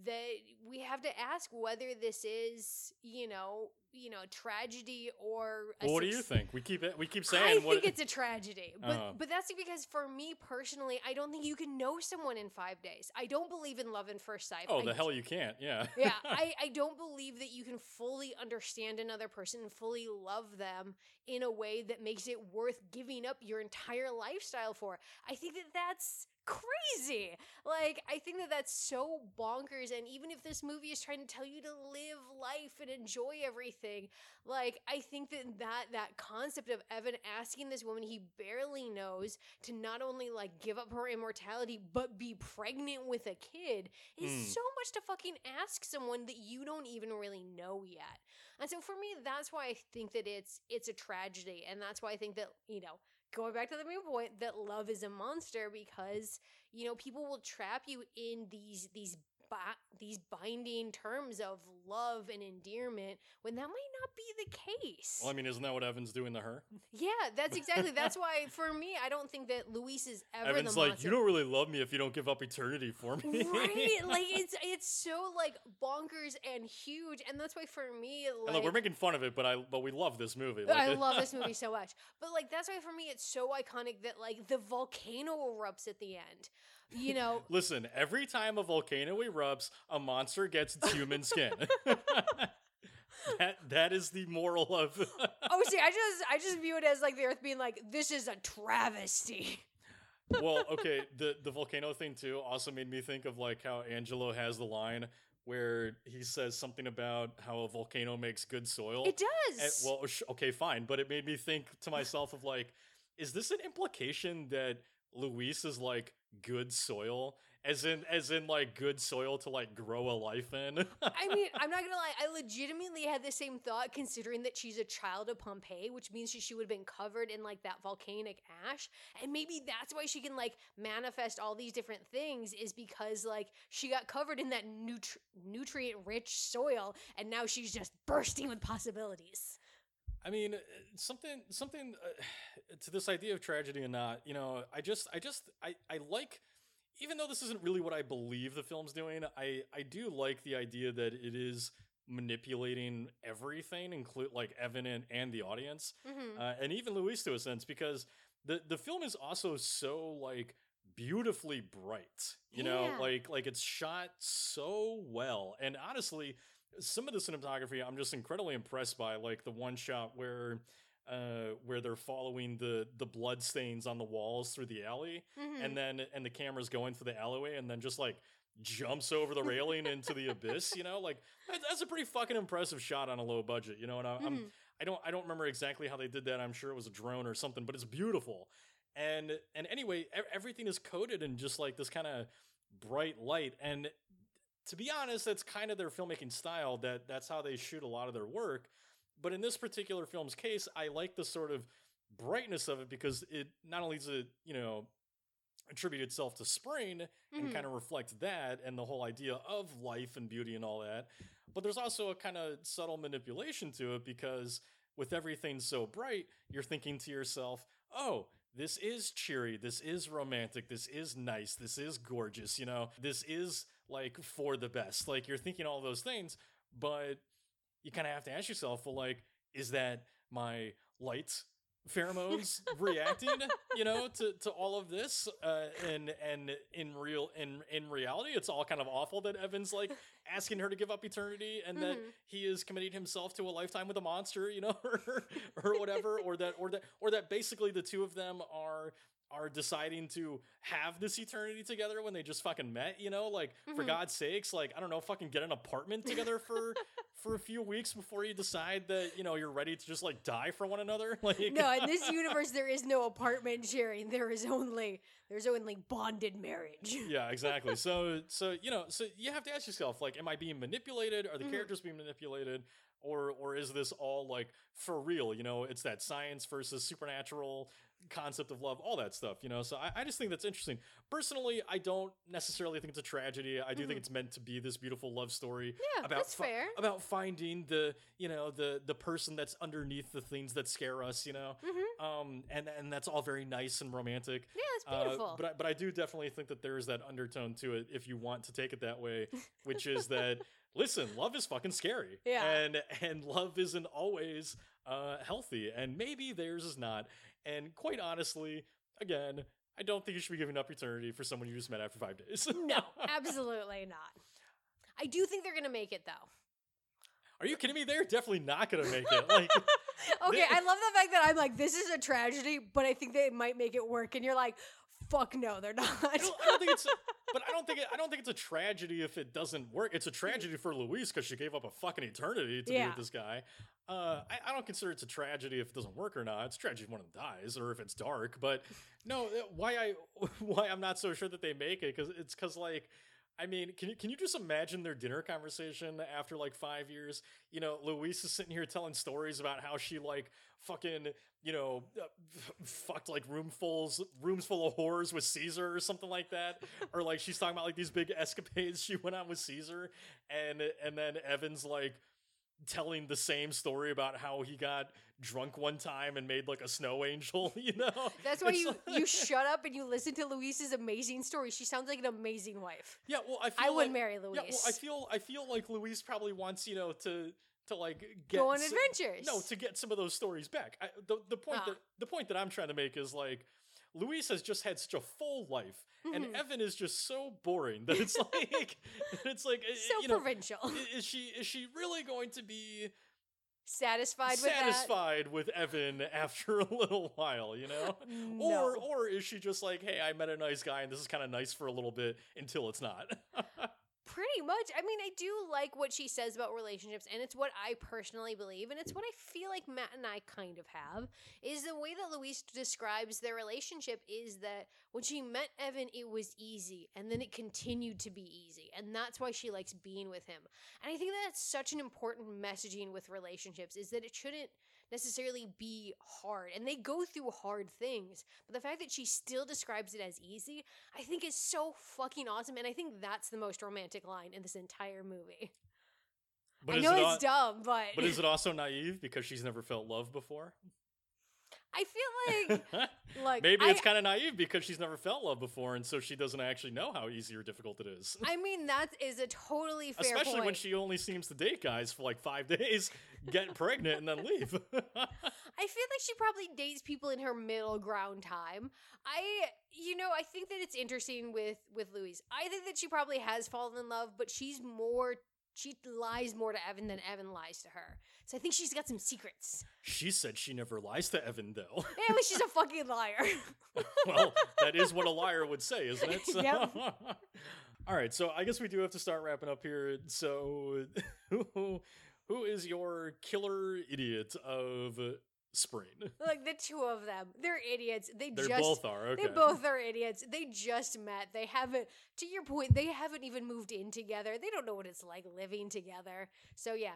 that we have to ask whether this is you know you know tragedy or
Well, what do you think? We keep it. We keep
I
saying what.
think it's a tragedy, but
Uh-huh.
but that's because for me personally, I don't think you can know someone in five days. I don't believe in love at first sight.
oh,
I
the hell you can't. Yeah.
yeah, I, *laughs* I don't believe that you can fully understand another person and fully love them in a way that makes it worth giving up your entire lifestyle for. I think that that's crazy. Like, I think that that's so bonkers. And even if this movie is trying to tell you to live life and enjoy everything, like, I think that that, that concept of Evan asking this woman he barely knows to not only like give up her immortality, but be pregnant with a kid is
Mm.
so much to fucking ask someone that you don't even really know yet. And so for me, that's why I think that it's it's a tragedy, and that's why I think that you know going back to the main point that love is a monster because you know people will trap you in these these bi- these binding terms of love and endearment when that might not be the case.
Well, I mean, isn't that what Evan's doing to her?
yeah, that's exactly. That's *laughs* why for me, I don't think that Louise is ever
Evan's
the
like, you don't really love me if you don't give up eternity for me.
right *laughs* like it's it's so like bonkers and huge and that's why for me
and
like
look, we're making fun of it, but I but we love this movie. Like,
I love this *laughs* movie so much. But like that's why for me it's so iconic that like the volcano erupts at the end. You know, *laughs*
Listen, every time a volcano erupts, a monster gets its *laughs* human skin. *laughs* that that is the moral of.
oh see, I just I just view it as like the earth being like this is a travesty.
well, okay, the the volcano thing too also made me think of like how Angelo has the line where he says something about how a volcano makes good soil.
It
And-
does.
well, okay, fine, but it made me think to myself of like, is this an implication that Louise is like good soil, as in as in like good soil to like grow a life in?
I mean, I'm not gonna *laughs* lie. I legitimately had the same thought, considering that she's a child of Pompeii, which means she, she would have been covered in like that volcanic ash, and maybe that's why she can like manifest all these different things, is because like she got covered in that nutri- nutrient-rich soil, and now she's just bursting with possibilities.
I mean, something something uh, to this idea of tragedy and not, you know, I just I just I I like even though this isn't really what I believe the film's doing, I I do like the idea that it is manipulating everything, include like Evan and, and the audience,
Mm-hmm.
uh, and even Louise to a sense, because the the film is also so like beautifully bright, you know, like like it's shot so well, and honestly, some of the cinematography I'm just incredibly impressed by, like the one shot where. Uh, where they're following the the blood stains on the walls through the alley,
Mm-hmm.
and then and the camera's going for the alleyway and then just like jumps over the railing into the abyss you know like that, that's a pretty fucking impressive shot on a low budget you know and I, I'm
Mhm.
I don't I don't remember exactly how they did that I'm sure it was a drone or something but it's beautiful and and anyway e- everything is coated in just like this kind of bright light and to be honest that's kind of their filmmaking style that that's how they shoot a lot of their work but in this particular film's case I like the sort of brightness of it because it not only does it you know attribute itself to spring and
Mhm.
kind of reflect that and the whole idea of life and beauty and all that. But there's also a kind of subtle manipulation to it because with everything so bright, you're thinking to yourself, oh, this is cheery, this is romantic, this is nice, this is gorgeous, you know, this is like for the best. Like you're thinking all those things, but you kind of have to ask yourself, well, like, is that my light pheromones reacting you know to, to all of this uh, and and in real in in reality it's all kind of awful that evan's like asking her to give up eternity and that
Mhm.
he is committing himself to a lifetime with a monster you know *laughs* or, or whatever or that or that or that basically the two of them are are deciding to have this eternity together when they just fucking met you know like for
Mhm.
god's sakes like i don't know fucking get an apartment together for *laughs* for a few weeks before you decide that you know you're ready to just like die for one another *laughs* like
No, in this universe there is no apartment sharing. There is only there's only bonded marriage.
yeah exactly so *laughs* so you know so you have to ask yourself like am i being manipulated are the
Mhm.
characters being manipulated or or is this all like for real you know it's that science versus supernatural concept of love all that stuff you know so i, I just think that's interesting personally i don't necessarily think it's a tragedy i do
Mhm.
think it's meant to be this beautiful love story
Yeah,
about
that's
fi-
fair.
about finding the you know the the person that's underneath the things that scare us you know
hmm
um and and that's all very nice and romantic
Yeah, it's
uh,
beautiful.
but I, but I do definitely think that there is that undertone to it if you want to take it that way, which is that *laughs* listen, love is fucking scary,
Yeah.
and and love isn't always uh, healthy, and maybe theirs is not. And quite honestly, again, I don't think you should be giving up eternity for someone you just met after five days. *laughs*
no, absolutely not. I do think they're gonna make it though.
Are you kidding me? They're definitely not gonna make it. Like, *laughs*
okay,
They-
I love the fact that I'm like, this is a tragedy, but I think they might make it work. And you're like, fuck no, they're not.
I don't, I don't think it's, *laughs* but I don't think it, I don't think it's a tragedy if it doesn't work. It's a tragedy for Louise because she gave up a fucking eternity to be with this guy. Uh, I, I don't consider it's a tragedy if it doesn't work or not. It's a tragedy if one of them dies or if it's dark. But *laughs* no, why I *laughs* why I'm not so sure that they make it because it's because like. I mean, can you can you just imagine their dinner conversation after like five years? You know, Louise is sitting here telling stories about how she like fucking you know uh, f- *laughs* fucked like roomfuls rooms full of whores with Caesar or something like that, or like she's talking about like these big escapades she went on with Caesar, and and then Evan's like telling the same story about how he got drunk one time and made like a snow angel. *laughs* You know,
That's why
It's
you
like-
you *laughs* shut up and you listen to Louise's amazing story. She sounds like an amazing wife.
Yeah, well, I feel
I would
like,
marry
Yeah, well,
Louise.
I feel I feel like Louise probably wants you know to to like get
Go on
s-
adventures.
No, to get some of those stories back. I, the the point
Ah.
that the point that I'm trying to make is like Louise has just had such a full life, and
Mhm.
Evan is just so boring that it's *laughs* like it's like uh,
so
you know.
provincial.
Is she is she really going to be
Satisfied with
satisfied with Evan after a little while, you know?
that?
Or or is she just like, hey, I met a nice guy and this is kind of nice for a little bit until it's not? *laughs*
Pretty much. I mean, I do like what she says about relationships, and it's what I personally believe, and it's what I feel like Matt and I kind of have. Is the way that Louise describes their relationship is that when she met Evan, it was easy, and then it continued to be easy, and that's why she likes being with him. And I think that's such an important messaging with relationships is that it shouldn't necessarily be hard, and they go through hard things, but the fact that she still describes it as easy, I think is so fucking awesome, and I think that's the most romantic line in this entire movie.
But
I know
it
it's
al-
dumb, but,
But is it also naive because she's never felt love before?
I feel like *laughs* like
Maybe
I,
it's kind of naive because she's never felt love before, and so she doesn't actually know how easy or difficult it is.
I mean that is a totally fair
Especially
point.
when she only seems to date guys for like five *laughs* days, get pregnant, and then leave. *laughs*
I feel like she probably dates people in her middle ground time. I you know, I think that it's interesting with with Louise. I think that she probably has fallen in love, but she's more she lies more to Evan than Evan lies to her. So I think she's got some secrets.
she said she never lies to Evan, though. *laughs*
Yeah, but she's a fucking liar. *laughs*
well, that is what a liar would say, isn't it? So-
Yep.
All right, so I guess we do have to start wrapping up here. So, who, is your killer idiot of spring? *laughs*
like the two of them. They're idiots. They
They
just
both are. Okay.
They both are idiots. They just met. They haven't, to your point, they haven't even moved in together. They don't know what it's like living together. So yeah,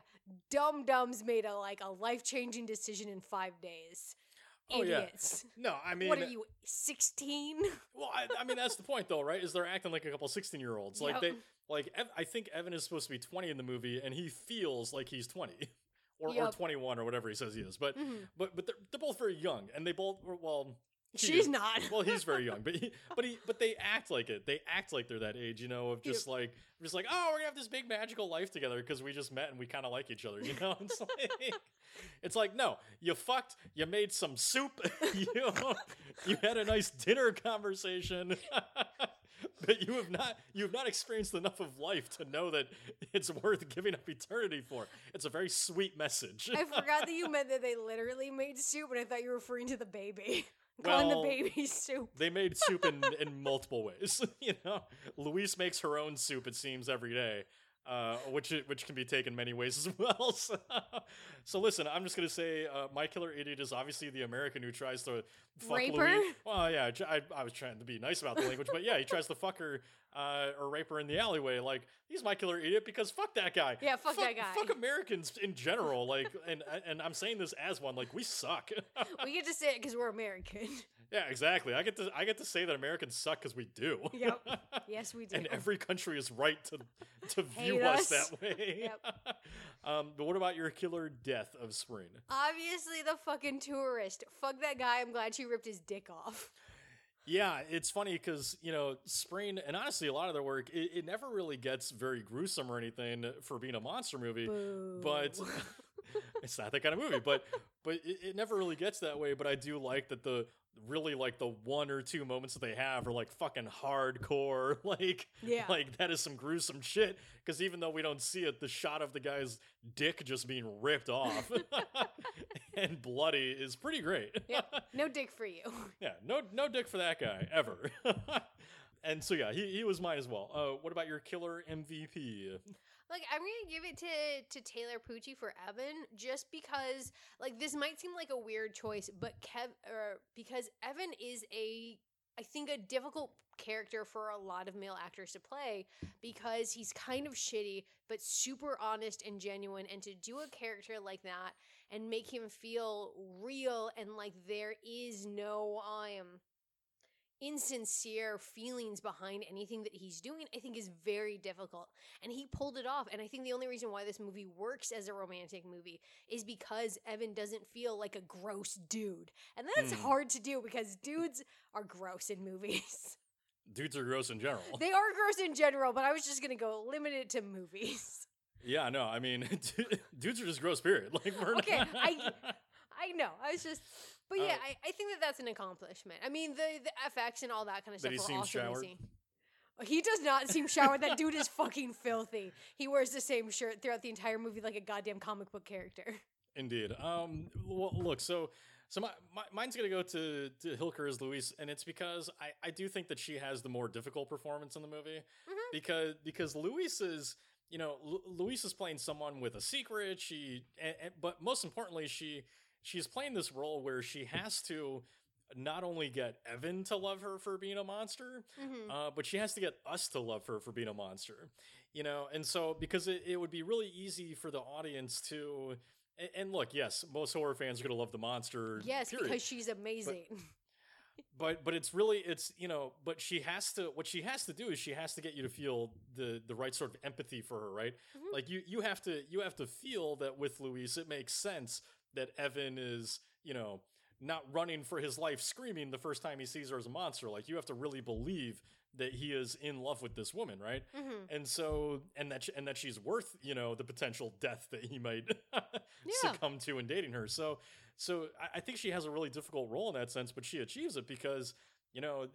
dumb dumbs made a like a life changing decision in five days.
Oh, yeah.
Idiots.
No, I mean,
what are you, 16?
well, I, I mean that's the point, though, right? Is they're acting like a couple sixteen-year-olds. Like
Yep.
they, like Ev- I think Evan is supposed to be twenty in the movie, and he feels like he's twenty. *laughs* Or, or 21 or whatever he says he is. But
Mhm.
but but they're, they're both very young and they both were well
She's not.
well he's very young but he *laughs* but he but they act like it. They act like they're that age you know of just like just like oh we're gonna have this big magical life together because we just met and we kind of like each other you know? *laughs* It's like it's like no you fucked you made some soup you you had a nice dinner conversation but you have not you have not experienced enough of life to know that it's worth giving up eternity for it's a very sweet message
I forgot that you meant that they *laughs* literally made soup, and I thought you were referring to the baby. *laughs* Calling the baby soup.
they made soup in, in *laughs* multiple ways. you know, Louise makes her own soup. It seems every day, uh, which which can be taken many ways as *laughs* well. So, so listen, I'm just gonna say uh, my killer idiot is obviously the American who tries to fuck
Rape Louise.
Well, yeah, I was trying to be nice about the language, but yeah, he tries to fuck her uh, or rape her in the alleyway. Like he's my killer idiot because fuck that guy.
Yeah, fuck that guy.
Fuck Americans in general. Like, and and I'm saying this as one. Like we suck. *laughs*
We get to say it because we're American.
Yeah, exactly. I get to I get to say that Americans suck because we do.
Yep. *laughs* Yes, we do.
and every country is right to to *laughs* view
Hate
us.
us.
that way. *laughs*
Yep.
um, but what about your killer death of spring?
Obviously, the fucking tourist. Fuck that guy. I'm glad she ripped his dick off.
Yeah, it's funny because you know Spring, and honestly, a lot of their work it, it never really gets very gruesome or anything for being a monster movie. But it's not that kind of movie. But but it, it never really gets that way. But I do like that the really like the one or two moments that they have are like fucking hardcore *laughs* like
Yeah.
like that is some gruesome shit because even though we don't see it the shot of the guy's dick just being ripped off *laughs* and bloody is pretty great *laughs*
Yeah. no dick for you.
yeah no no dick for that guy ever and so yeah he, he was mine as well uh what about your killer mvp
Like I'm gonna give it to to Taylor Pucci for Evan, just because like this might seem like a weird choice, but Kev or because Evan is a I think a difficult character for a lot of male actors to play because he's kind of shitty but super honest and genuine and to do a character like that and make him feel real and like there is no um insincere feelings behind anything that he's doing i think is very difficult. And he pulled it off and i think the only reason why this movie works as a romantic movie is because evan doesn't feel like a gross dude. And that's
Hmm.
hard to do because dudes are gross in movies. *laughs*
Dudes are gross in general.
They are gross in general but i was just gonna go limit it to movies. *laughs*
Yeah no i mean *laughs* dudes are just gross period. Like we're
Okay,
not-
I- i know i was just but yeah
Uh,
I, I think that that's an accomplishment i mean the the fx and all that kind of
That
stuff
he seems showered?
He does not seem showered. That dude is fucking filthy. He wears the same shirt throughout the entire movie like a goddamn comic book character. *laughs*
Indeed. Um. Well, look. So, so my, my mine's gonna go to to Hilker as Louise, and it's because I I do think that she has the more difficult performance in the movie
Mhm.
because because Louise is you know Lu- Louise is playing someone with a secret. She and, and, but most importantly she she's playing this role where she has to not only get Evan to love her for being a monster,
Mm-hmm.
uh, but she has to get us to love her for being a monster, you know. And so because it, it would be really easy for the audience to, and, and look, yes, most horror fans are gonna love the monster.
yes,
period.
because she's amazing. *laughs*
but but it's really it's you know but she has to what she has to do is she has to get you to feel the the right sort of empathy for her right
Mhm.
like you you have to you have to feel that with Louise it makes sense that Evan is you know not running for his life screaming the first time he sees her as a monster. Like you have to really believe that he is in love with this woman right?
Hmm
and so and that sh- and that she's worth you know the potential death that he might *laughs*
Yeah.
succumb to in dating her. So so I, I think she has a really difficult role in that sense but she achieves it because you know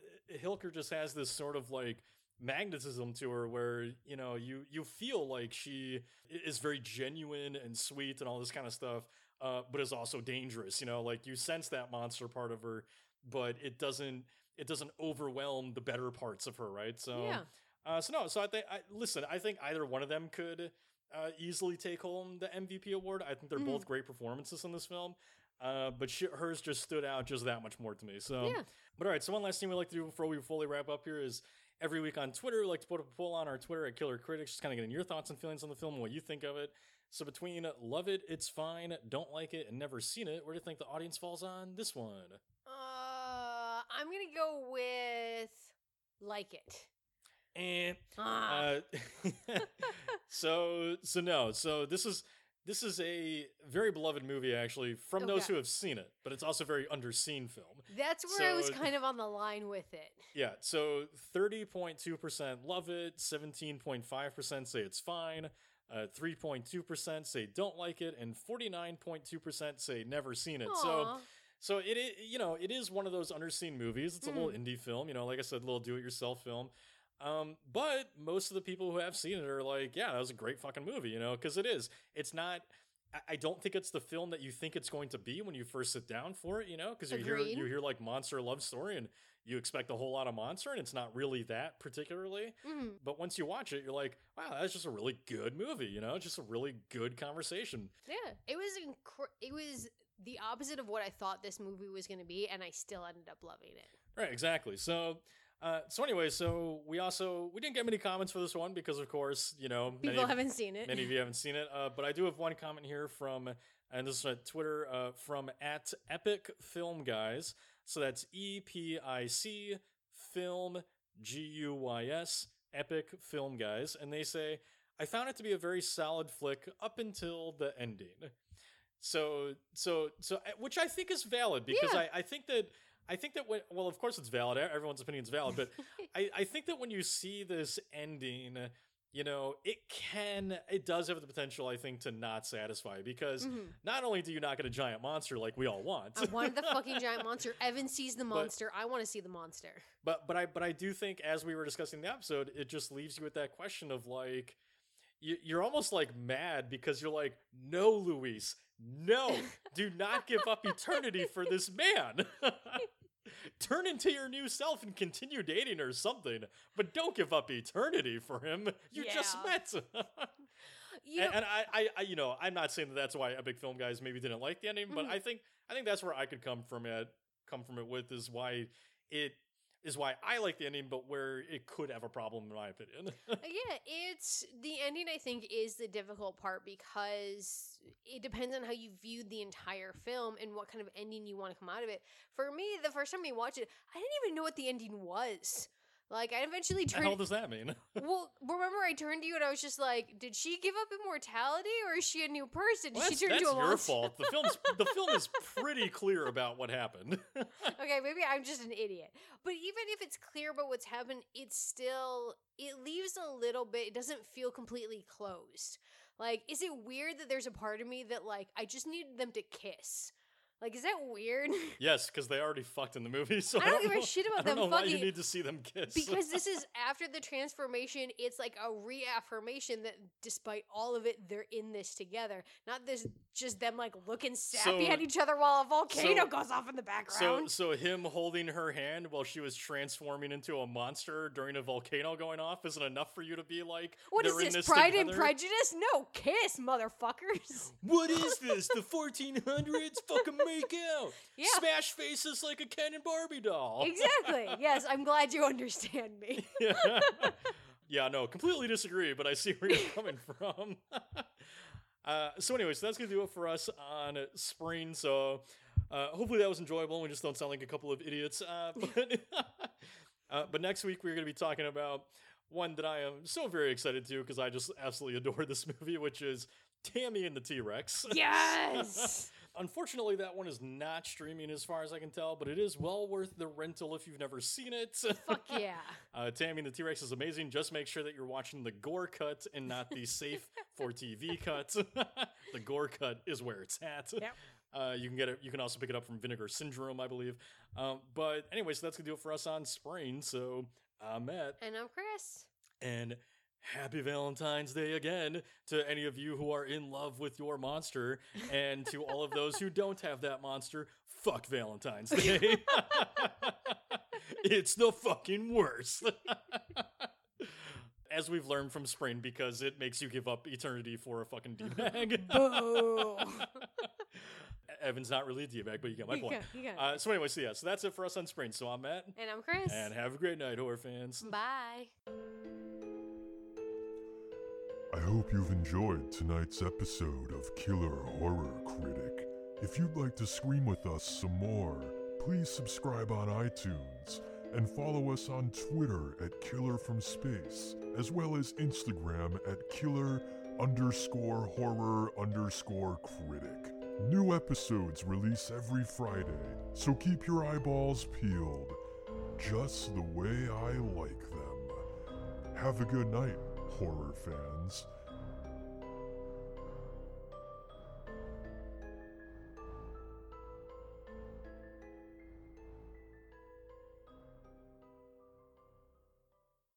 hilker just has this sort of like magnetism to her where you know you you feel like she is very genuine and sweet and all this kind of stuff uh, but is also dangerous you know like you sense that monster part of her but it doesn't it doesn't overwhelm the better parts of her right so
Yeah.
uh, so no, so I think I listen. I think either one of them could uh, easily take home the MVP award. I think they're
Mhm.
both great performances in this film, uh, but she, hers just stood out just that much more to me. So,
Yeah.
but all right. So one last thing we like to do before we fully wrap up here is every week on Twitter, we like to put a poll on our Twitter at Killer Critics, just kind of getting your thoughts and feelings on the film and what you think of it. So between love it, it's fine, don't like it, and never seen it, where do you think the audience falls on this one?
Uh, I'm gonna go with like it.
And
Ah.
Uh, *laughs* *laughs* so so no so this is this is a very beloved movie actually from those who have seen it but it's also a very underseen film
That's where I was kind of on the line with it.
yeah so 30.2% love it 17.5% say it's fine uh, 3.2% say don't like it and 49.2% say never seen it so
Aw.
so it is, you know, it is one of those underseen movies. It's a little
Mm.
indie film, you know, like I said, a little do-it-yourself film. Um, but most of the people who have seen it are like, yeah, that was a great fucking movie, you know, because it is. It's not. I- I don't think it's the film that you think it's going to be when you first sit down for it, you know, because you hear you hear like monster love story and you expect a whole lot of monster, and it's not really that particularly.
Mhm.
But once you watch it, you're like, wow, that's just a really good movie, you know, just a really good conversation.
Yeah, it was incre- it was the opposite of what I thought this movie was going to be, and I still ended up loving it.
Right, exactly. So, uh, so anyway, so we also we didn't get many comments for this one because, of course, you know, many,
People
of-
haven't seen it.
many of you haven't seen it. Uh, but I do have one comment here from, and this is on Twitter uh, from at Epic Film Guys. So that's E P I C Film G U Y S Epic Film Guys, and they say I found it to be a very solid flick up until the ending. So, so, so, uh, which I think is valid because
Yeah.
I, I think that I think that when, well, of course it's valid. Everyone's opinion is valid, but *laughs* I, I think that when you see this ending, you know, it can, it does have the potential, I think, to not satisfy because
Mhm.
not only do you not get a giant monster like we all want,
I wanted the fucking *laughs* giant monster. Evan sees the
But-
monster. I want to see the monster.
but but I but I do think as we were discussing the episode, it just leaves you with that question of like, you, you're almost like mad because you're like, no, Louise, no, *laughs* do not give up eternity for this man. *laughs* Turn into your new self and continue dating or something, but don't give up eternity for him. You just
Yeah.
met. *laughs*
You
and, and I, I, you know, I'm not saying that that's why epic film guys maybe didn't like the ending, but
Mhm.
I think, I think that's where I could come from it, come from it with is why it is why I like the ending, but where it could have a problem in my opinion.
Uh, yeah, it's the ending. I think is the difficult part because it depends on how you viewed the entire film and what kind of ending you want to come out of it. For me, the first time we watched it, I didn't even know what the ending was. Like, I eventually
the hell
turned.
does that mean? *laughs*
Well, remember I turned to you and I was just like, "Did she give up immortality, or is she a new person? Did
Well,
she
that's
turn
that's
into a
your
monster?"
fault. The film's the film is pretty clear about what happened. *laughs*
okay, maybe I'm just an idiot. But even if it's clear about what's happened, it's still it leaves a little bit. It doesn't feel completely closed. Like, is it weird that there's a part of me that like I just needed them to kiss? Like, is that weird? *laughs*
yes, because they already fucked in the movie, *laughs* so
I don't give a
know-
shit
I
about
don't
them
know why you need to see them kiss.
because this is *laughs* after the transformation. It's like a reaffirmation that despite all of it, they're in this together. Not this just them like looking sappy
So-
at each other while a volcano
so-
goes off in the background.
so so him holding her hand while she was transforming into a monster during a volcano going off isn't enough for you to be like,
what is this?
this
Pride and? Prejudice? No, kiss, motherfuckers.
What is this? The 1400s? Fucking make out. *laughs*
Yeah.
Smash faces like a Ken and Barbie doll. *laughs*
exactly. Yes, I'm glad you understand me. *laughs*
yeah. yeah, no, completely disagree, but I see where you're coming from. uh, so, anyways, that's gonna do it for us on spring. So, uh, hopefully that was enjoyable. and We just don't sound like a couple of idiots. Uh, but, uh, but next week we're gonna be talking about one that I am so very excited to because I just absolutely adore this movie, which is Tammy and the T Rex.
Yes.
Unfortunately, that one is not streaming as far as I can tell, but it is well worth the rental if you've never seen it.
Fuck *laughs* yeah.
Uh, Tammy the T Rex is amazing. Just make sure that you're watching the gore cut and not the safe for TV *laughs* cut. *laughs* the gore cut is where it's at.
Yep.
Uh, you can get it. You can also pick it up from Vinegar Syndrome, I believe. Um, but anyway, so that's gonna do it for us on Spring. So I'm Matt,
And I'm Chris.
and happy Valentine's Day again to any of you who are in love with your monster, and to all of those who don't have that monster. Fuck Valentine's Day. *laughs* it's the fucking worst. *laughs* As we've learned from Spring, because it makes you give up eternity for a fucking D-bag. *laughs*
Boo.
Evan's not really a D-bag, but you get my
You
point.
got- got.
Uh, so anyway, so yeah, so that's it for us on Spring. So I'm Matt,
and I'm Chris.
and have a great night, horror fans.
Bye.
I hope you've enjoyed tonight's episode of Killer Horror Critic. If you'd like to scream with us some more, please subscribe on iTunes and follow us on Twitter at Killer from Space, as well as Instagram at Killer underscore horror underscore critic. New episodes release every Friday, so keep your eyeballs peeled, just the way I like them. Have a good night, horror fans.